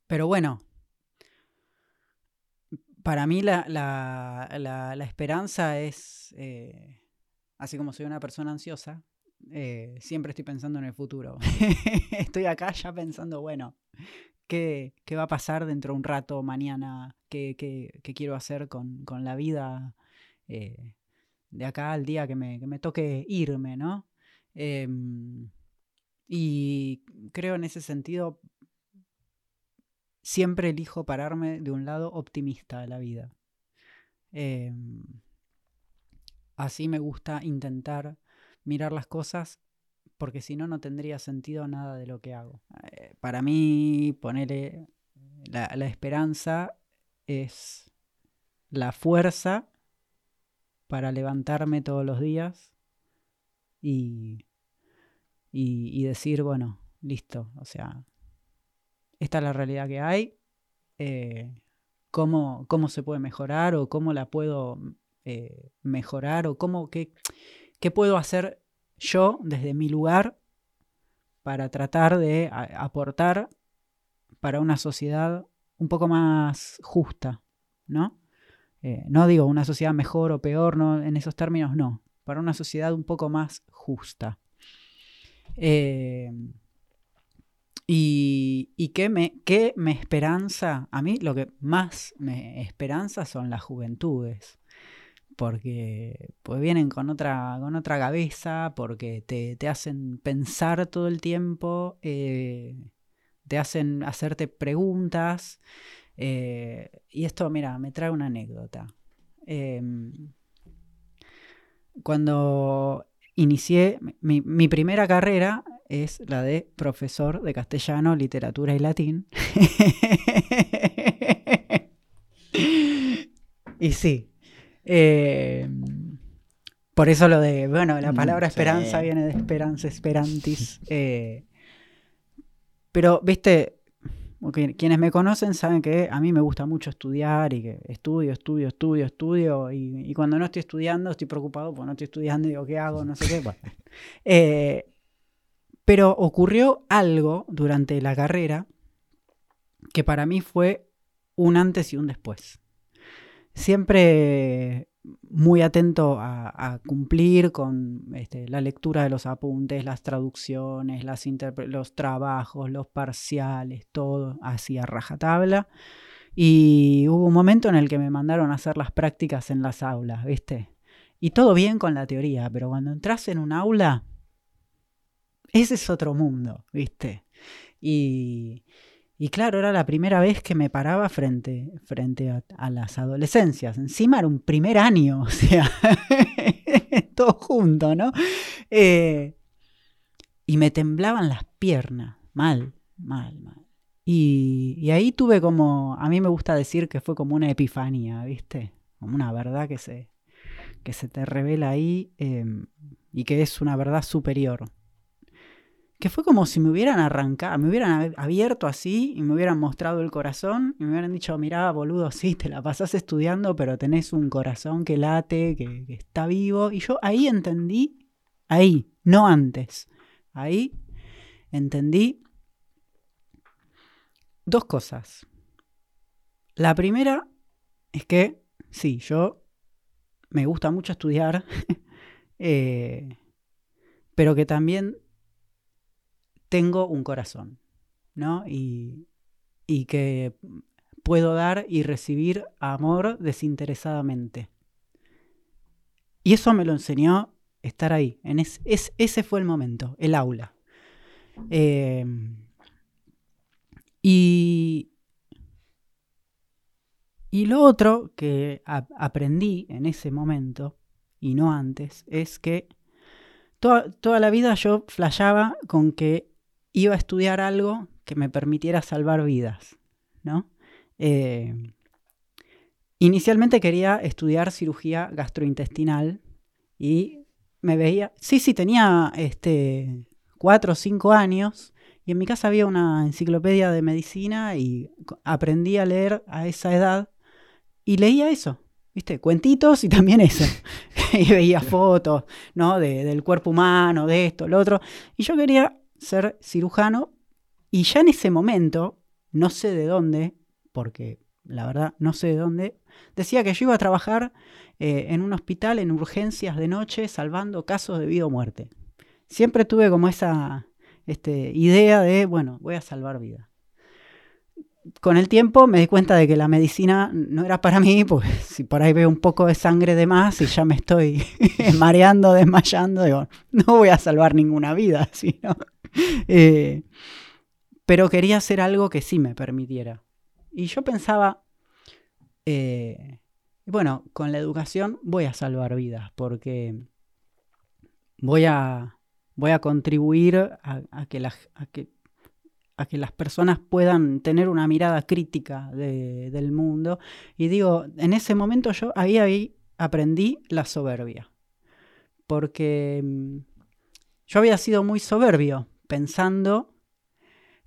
pero bueno. Para mí la, la- la- esperanza es. eh, así como soy una persona ansiosa, eh, siempre estoy pensando en el futuro. *laughs* estoy acá ya pensando, bueno, ¿qué, qué va a pasar dentro de un rato, mañana? ¿Qué, qué- qué quiero hacer con, con la vida? eh, de acá al día que me, que me toque irme, ¿no? Em, y creo en ese sentido, siempre elijo pararme de un lado optimista de la vida. Em, así me gusta intentar mirar las cosas porque si no, no tendría sentido nada de lo que hago. Eh, para mí, ponerle la, esperanza es la fuerza para levantarme todos los días y, y, y decir, bueno, listo, o sea, esta es la realidad que hay, eh, ¿cómo, cómo se puede mejorar o cómo la puedo eh, mejorar o cómo, qué, qué puedo hacer yo desde mi lugar para tratar de aportar para una sociedad un poco más justa, ¿no? Eh, no digo una sociedad mejor o peor, no, en esos términos no, para una sociedad un poco más justa. Y y qué, me, qué me esperanza, a mí lo que más me esperanza son las juventudes, porque pues vienen con otra, con otra cabeza, porque te, te hacen pensar todo el tiempo, eh, te hacen hacerte preguntas. eh, y esto, mira, me trae una anécdota. Em, cuando inicié, mi, mi primera carrera es la de profesor de castellano, literatura y latín. *laughs* y sí. eh, por eso lo de, bueno, la
Mm,
palabra
sí.
esperanza viene de esperanza, esperantis. eh, pero, viste, Ok, quienes me conocen saben que a mí me gusta mucho estudiar y que estudio, estudio, estudio, estudio. Y, y cuando no estoy estudiando estoy preocupado porque no estoy estudiando y digo, ¿qué hago? No sé qué. Bueno. *laughs* Eh, pero ocurrió algo durante la carrera que para mí fue un antes y un después. Siempre muy atento a, cumplir con este, la lectura de los apuntes, las traducciones, los trabajos, los parciales, todo así a rajatabla. Y hubo un momento en el que me mandaron a hacer las prácticas en las aulas, ¿viste? Y todo bien con la teoría, pero cuando entras en un aula, ese es otro mundo, ¿viste? Y, y claro, era la primera vez que me paraba frente, frente a, las adolescencias. Encima era un primer año, *laughs* o sea, todo junto, ¿no? Eh, y me temblaban las piernas, mal, mal, mal. Y, y ahí tuve como, a mí me gusta decir que fue como una epifanía, ¿viste? Como una verdad que se, que se te revela ahí eh, y que es una verdad superior que fue como si me hubieran arrancado, me hubieran abierto así y me hubieran mostrado el corazón y me hubieran dicho, mirá, boludo, sí, te la pasás estudiando, pero tenés un corazón que late, que, está vivo. Y yo ahí entendí, ahí, no antes, ahí entendí dos cosas. La primera es que, sí, yo me gusta mucho estudiar, *laughs* eh, pero que también tengo un corazón, ¿no? Y, y que puedo dar y recibir amor desinteresadamente. Y eso me lo enseñó estar ahí. En ese fue el momento, el aula. Em, y, y lo otro que aprendí en ese momento, y no antes, es que toda, toda la vida yo flasheaba con que iba a estudiar algo que me permitiera salvar vidas, ¿no? Eh, inicialmente quería estudiar cirugía gastrointestinal y me veía, sí, sí, tenía este, cuatro o cinco años y en mi casa había una enciclopedia de medicina y aprendí a leer a esa edad y leía eso, ¿viste? Cuentitos y también eso. *laughs* y veía fotos, ¿no? De, del cuerpo humano, de esto, lo otro. Y yo quería ser cirujano y ya en ese momento, no sé de dónde, porque la verdad no sé de dónde, decía que yo iba a trabajar eh, en un hospital en urgencias de noche salvando casos de vida o muerte. Siempre tuve como esa este, idea de, bueno, voy a salvar vida. Con el tiempo me di cuenta de que la medicina no era para mí, pues *laughs* si por ahí veo un poco de sangre de más y ya me estoy *laughs* mareando, desmayando, digo, no voy a salvar ninguna vida, *laughs* sino, *laughs* eh, pero quería hacer algo que sí me permitiera. Y yo pensaba, eh, bueno, con la educación voy a salvar vidas porque voy a, voy a contribuir a, que las, a, que, a que las personas puedan tener una mirada crítica del mundo. Y digo, en ese momento yo ahí, ahí aprendí la soberbia. Porque mm, yo había sido muy soberbio pensando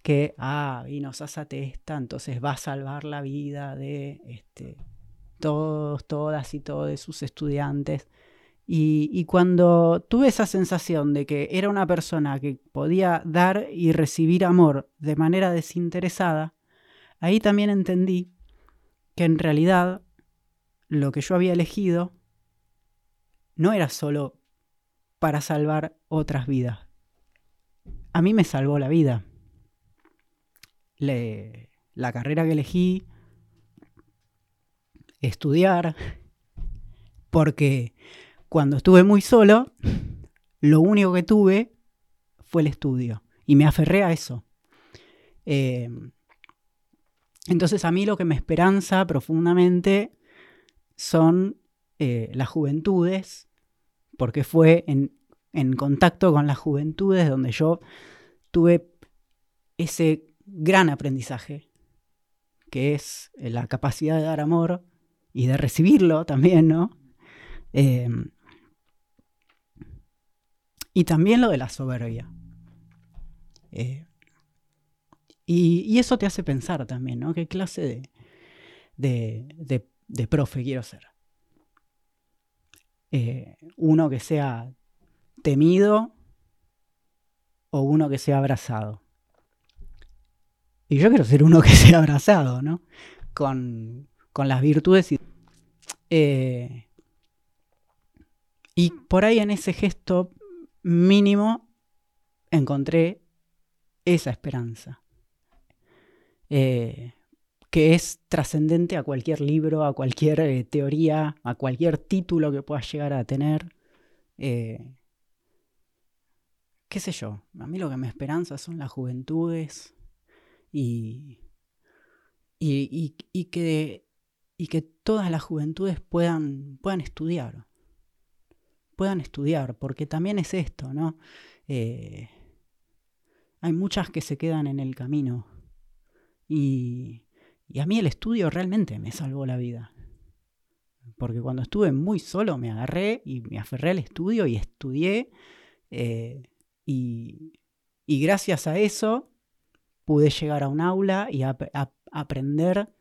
que, ah, vino Sasa Testa, entonces va a salvar la vida de este, todos, todas y todos sus estudiantes. Y, y, cuando tuve esa sensación de que era una persona que podía dar y recibir amor de manera desinteresada, ahí también entendí que en realidad lo que yo había elegido no era solo para salvar otras vidas. A mí me salvó la vida la carrera que elegí, estudiar, porque cuando estuve muy solo, lo único que tuve fue el estudio y me aferré a eso. Em, entonces a mí lo que me esperanza profundamente son eh, las juventudes, porque fue en, en contacto con las juventudes donde yo tuve ese gran aprendizaje, que es eh, la capacidad de dar amor y de recibirlo también, ¿no? Em, y también lo de la soberbia. Eh, y, eso te hace pensar también, ¿no? ¿Qué clase de, de, profe quiero ser? Eh, uno que sea temido o uno que sea abrazado. Y yo quiero ser uno que *laughs* sea abrazado, ¿no? Con, las virtudes y... Eh, y por ahí en ese gesto mínimo encontré esa esperanza, eh, que es trascendente a cualquier libro, a cualquier eh, teoría, a cualquier título que puedas llegar a tener. Qué sé yo, a mí lo que me esperanza son las juventudes, y, y, que, y que todas las juventudes puedan, puedan estudiar. Puedan estudiar, porque también es esto, ¿no? Eh, hay muchas que se quedan en el camino. Y, y a mí el estudio realmente me salvó la vida. Porque cuando estuve muy solo me agarré y me aferré al estudio y estudié. Eh, y, gracias a eso pude llegar a un aula y aprender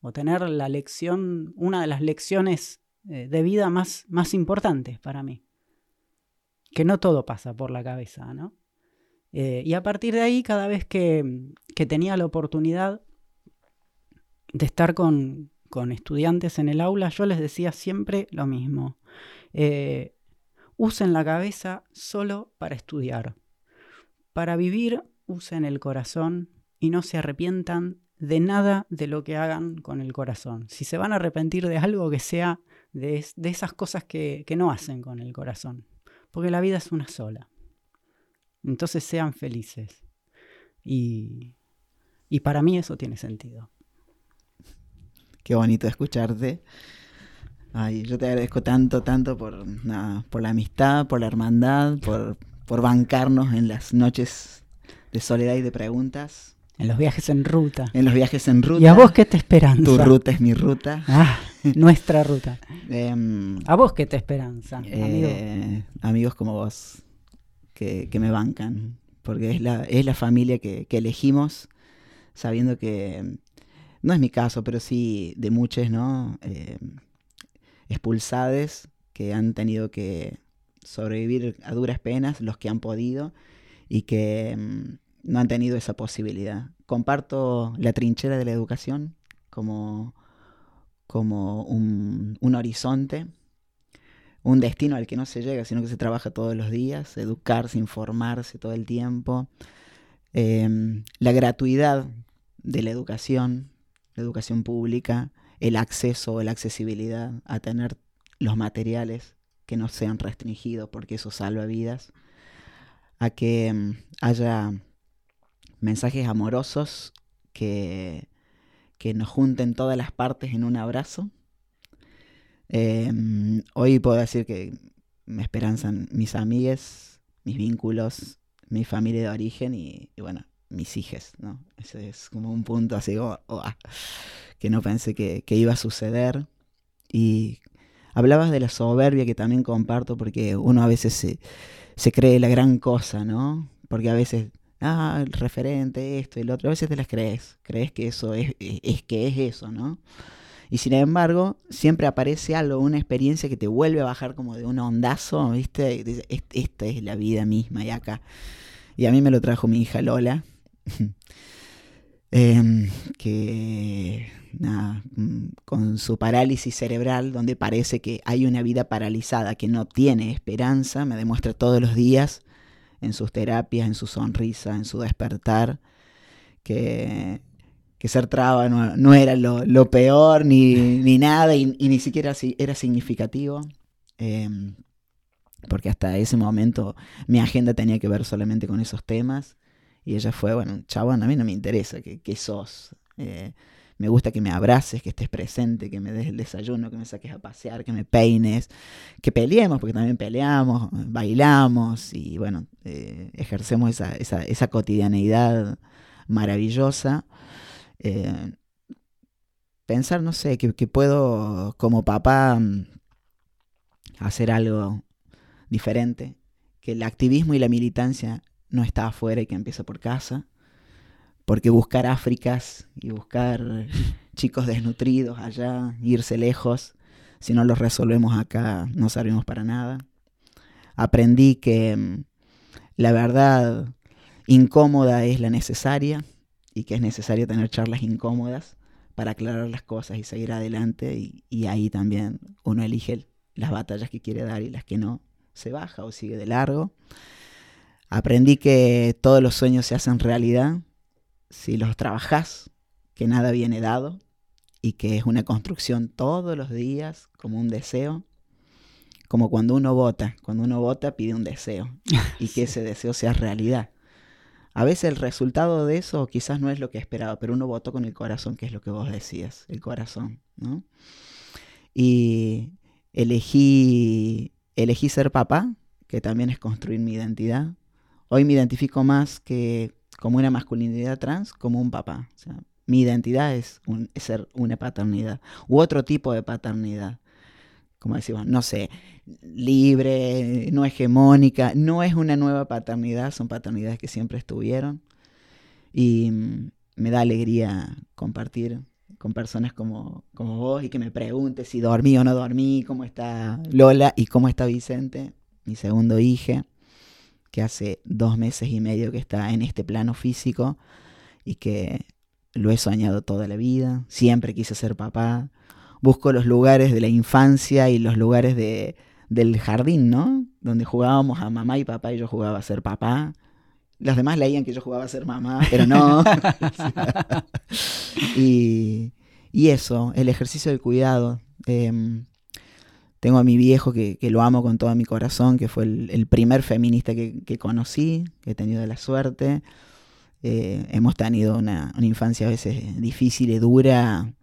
o tener la lección, una de las lecciones eh, de vida más, más importantes para mí. Que no todo pasa por la cabeza, ¿no? Eh, y a partir de ahí, cada vez que, que tenía la oportunidad de estar con, con, estudiantes en el aula, yo les decía siempre lo mismo. Eh, usen la cabeza solo para estudiar. Para vivir, usen el corazón y no se arrepientan de nada de lo que hagan con el corazón. Si se van a arrepentir de algo, que sea de, de esas cosas que, que no hacen con el corazón. Porque la vida es una sola. Entonces sean felices. Y, y para mí eso tiene sentido.
Qué bonito escucharte. Ay, yo te agradezco tanto, tanto por, nada, por la amistad, por la hermandad, por, por bancarnos en las noches de soledad y de preguntas.
En los viajes en ruta.
En los viajes en ruta.
¿Y a vos qué te esperanza?
Tu ruta es mi ruta.
Ah, nuestra ruta. *laughs*
Em,
¿A vos qué te esperanza, amigo?
eh, amigos como vos, que, que me bancan, porque es la, es la familia que, que elegimos, sabiendo que, no es mi caso, pero sí de muchos, ¿no? Eh, expulsades que han tenido que sobrevivir a duras penas, los que han podido, y que mm, no han tenido esa posibilidad. Comparto la trinchera de la educación como, como un, un horizonte, un destino al que no se llega, sino que se trabaja todos los días, educarse, informarse todo el tiempo. Eh, la gratuidad de la educación, la educación pública, el acceso, la accesibilidad a tener los materiales que no sean restringidos porque eso salva vidas, a que mm, haya mensajes amorosos que, que nos junten todas las partes en un abrazo. Eh, hoy puedo decir que me esperanzan mis amigues, mis vínculos, mi familia de origen y, y bueno, mis hijas, ¿no? Ese es como un punto así oh, que no pensé que, iba a suceder. Y hablabas de la soberbia que también comparto porque uno a veces se, cree la gran cosa, ¿no? Porque a veces, ah, el referente, esto y lo otro, a veces te las crees, crees que eso es, es, que es eso, ¿no? Y sin embargo, siempre aparece algo, una experiencia que te vuelve a bajar como de un ondazo, ¿viste? Dices, esta es la vida misma y acá. Y a mí me lo trajo mi hija Lola, *laughs* eh, que nada, con su parálisis cerebral, donde parece que hay una vida paralizada, que no tiene esperanza, me demuestra todos los días en sus terapias, en su sonrisa, en su despertar, que, que ser traba no, no era lo, lo, peor ni, *laughs* ni nada y, y, ni siquiera era significativo. Eh, porque hasta ese momento mi agenda tenía que ver solamente con esos temas. Y ella fue, bueno, chabón, a mí no me interesa que, que sos. Eh, me gusta que me abraces, que estés presente, que me des el desayuno, que me saques a pasear, que me peines, que peleemos, porque también peleamos, bailamos y bueno, eh, ejercemos esa, esa, cotidianeidad maravillosa. Eh, pensar, no sé, que, que, puedo como papá hacer algo diferente, que el activismo y la militancia no está afuera y que empieza por casa. Porque buscar Áfricas y buscar *laughs* chicos desnutridos allá, irse lejos, si no los resolvemos acá, no servimos para nada. Aprendí que mm, la verdad incómoda es la necesaria y que es necesario tener charlas incómodas para aclarar las cosas y seguir adelante y, y ahí también uno elige las batallas que quiere dar y las que no, se baja o sigue de largo. Aprendí que todos los sueños se hacen realidad si los trabajas, que nada viene dado y que es una construcción todos los días como un deseo, como cuando uno vota, cuando uno vota pide un deseo y que *laughs* ese deseo sea realidad. A veces el resultado de eso quizás no es lo que esperaba, pero uno votó con el corazón, que es lo que vos decías, el corazón, ¿no? Y elegí, elegí ser papá, que también es construir mi identidad. Hoy me identifico más que como una masculinidad trans, como un papá. Mi identidad es, ser una paternidad u otro tipo de paternidad. Como decimos, no sé, libre, no hegemónica, no es una nueva paternidad, son paternidades que siempre estuvieron. Y me da alegría compartir con personas como, como vos y que me preguntes si dormí o no dormí, cómo está Lola y cómo está Vicente, mi segundo hijo que hace dos meses y medio que está en este plano físico y que lo he soñado toda la vida. Siempre quise ser papá. Busco los lugares de la infancia y los lugares de, del jardín, ¿no? Donde jugábamos a mamá y papá y yo jugaba a ser papá. Los demás leían que yo jugaba a ser mamá, pero no. *laughs* *laughs* y, y, eso, el ejercicio del cuidado. Em, tengo a mi viejo que, lo amo con todo mi corazón, que fue el, primer feminista que, conocí, que he tenido la suerte. Eh, hemos tenido una, infancia a veces difícil y dura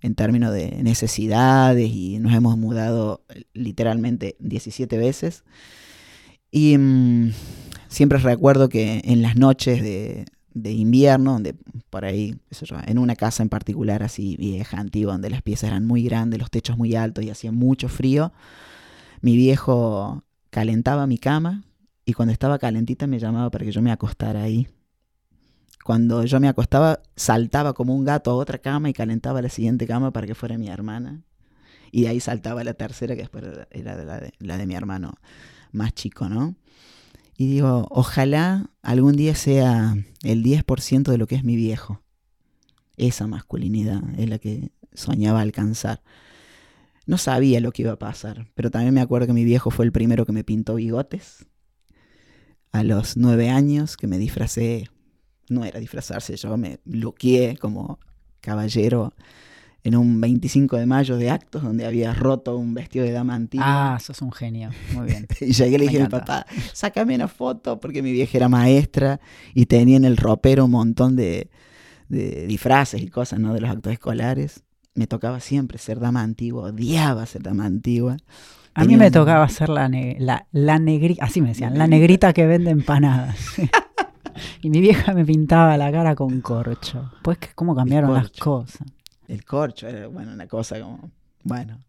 en términos de necesidades y nos hemos mudado literalmente 17 veces. Y mm, siempre recuerdo que en las noches de, invierno, donde por ahí, en una casa en particular así vieja, antigua, donde las piezas eran muy grandes, los techos muy altos y hacía mucho frío, mi viejo calentaba mi cama y cuando estaba calentita me llamaba para que yo me acostara ahí cuando yo me acostaba, saltaba como un gato a otra cama y calentaba la siguiente cama para que fuera mi hermana. Y de ahí saltaba la tercera, que después era la de, la de mi hermano más chico, ¿no? Y digo, ojalá algún día sea el 10% de lo que es mi viejo. Esa masculinidad es la que soñaba alcanzar. No sabía lo que iba a pasar, pero también me acuerdo que mi viejo fue el primero que me pintó bigotes. A los nueve años, que me disfracé no era disfrazarse, yo me luqueé como caballero en un 25 de mayo de actos donde había roto un vestido de dama
antigua. Ah, sos un genio, muy bien. *laughs*
y llegué y le dije a mi papá, sácame una foto porque mi vieja era maestra y tenía en el ropero un montón de, disfraces y cosas, ¿no? De los actos escolares. Me tocaba siempre ser dama antigua, odiaba ser dama antigua.
A mí me tocaba ser la, la, la negrita, así me decían, la negrita que vende empanadas. *laughs* Y mi vieja me pintaba la cara con corcho. Pues que cómo cambiaron las cosas.
El corcho era, bueno, una cosa como, bueno.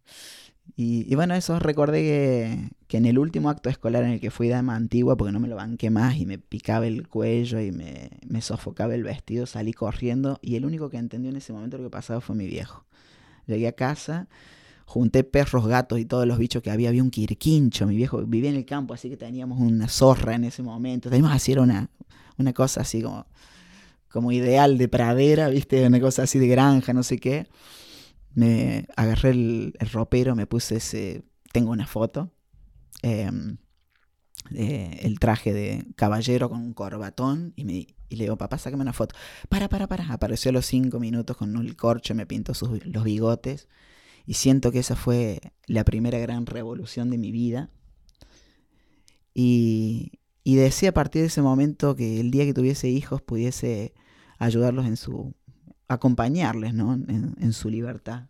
Y, bueno, eso recordé que, en el último acto escolar en el que fui dama antigua, porque no me lo banqué más y me picaba el cuello y me, me sofocaba el vestido, salí corriendo y el único que entendió en ese momento lo que pasaba fue mi viejo. Llegué a casa, junté perros, gatos y todos los bichos que había. Había un quirquincho, mi viejo vivía en el campo, así que teníamos una zorra en ese momento. Teníamos así, una, una cosa así como, como ideal de pradera, ¿viste? Una cosa así de granja, no sé qué. Me agarré el, ropero, me puse ese, tengo una foto, em, el traje de caballero con un corbatón y, me, y le digo, papá, sácame una foto. Para, para, para. Apareció a los cinco minutos con el corcho, me pintó sus, los bigotes y siento que esa fue la primera gran revolución de mi vida. Y, y decía a partir de ese momento que el día que tuviese hijos pudiese ayudarlos en su, acompañarles, ¿no? En, su libertad.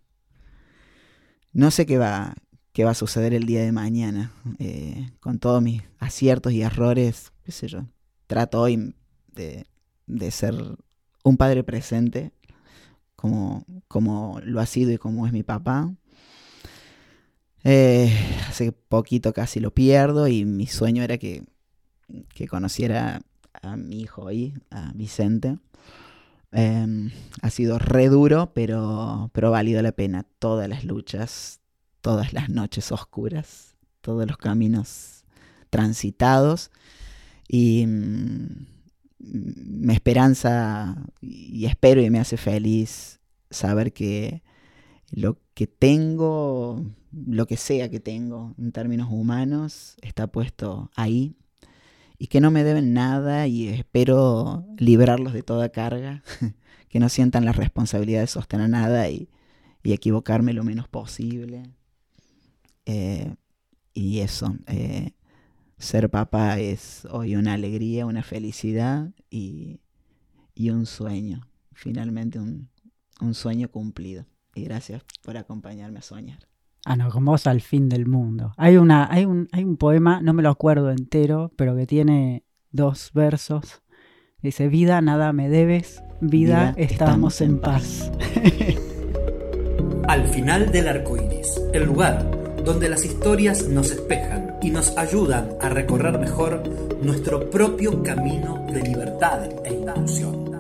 No sé qué va, qué va a suceder el día de mañana, eh, con todos mis aciertos y errores, qué sé yo. Trato hoy de, de ser un padre presente, como, como lo ha sido y como es mi papá. Eh, hace poquito casi lo pierdo y mi sueño era que que conociera a mi hijo ahí, a Vicente. Em, ha sido re duro, pero, pero valido la pena. Todas las luchas, todas las noches oscuras, todos los caminos transitados. Y mm, me esperanza y espero y me hace feliz saber que lo que tengo, lo que sea que tengo en términos humanos, está puesto ahí y que no me deben nada y espero librarlos de toda carga, *laughs* que no sientan la responsabilidad de sostener nada y, equivocarme lo menos posible. Eh, y eso, eh, ser papá es hoy una alegría, una felicidad y, un sueño, finalmente un sueño cumplido. Y gracias por acompañarme a soñar.
Ah, no, con vos al fin del mundo. Hay, una, hay, un, hay un poema, no me lo acuerdo entero, pero que tiene dos versos. Dice, vida, nada me debes, vida, estamos, en paz. *laughs*
al final del arco iris, el lugar donde las historias nos espejan y nos ayudan a recorrer mejor nuestro propio camino de libertad e inclusión.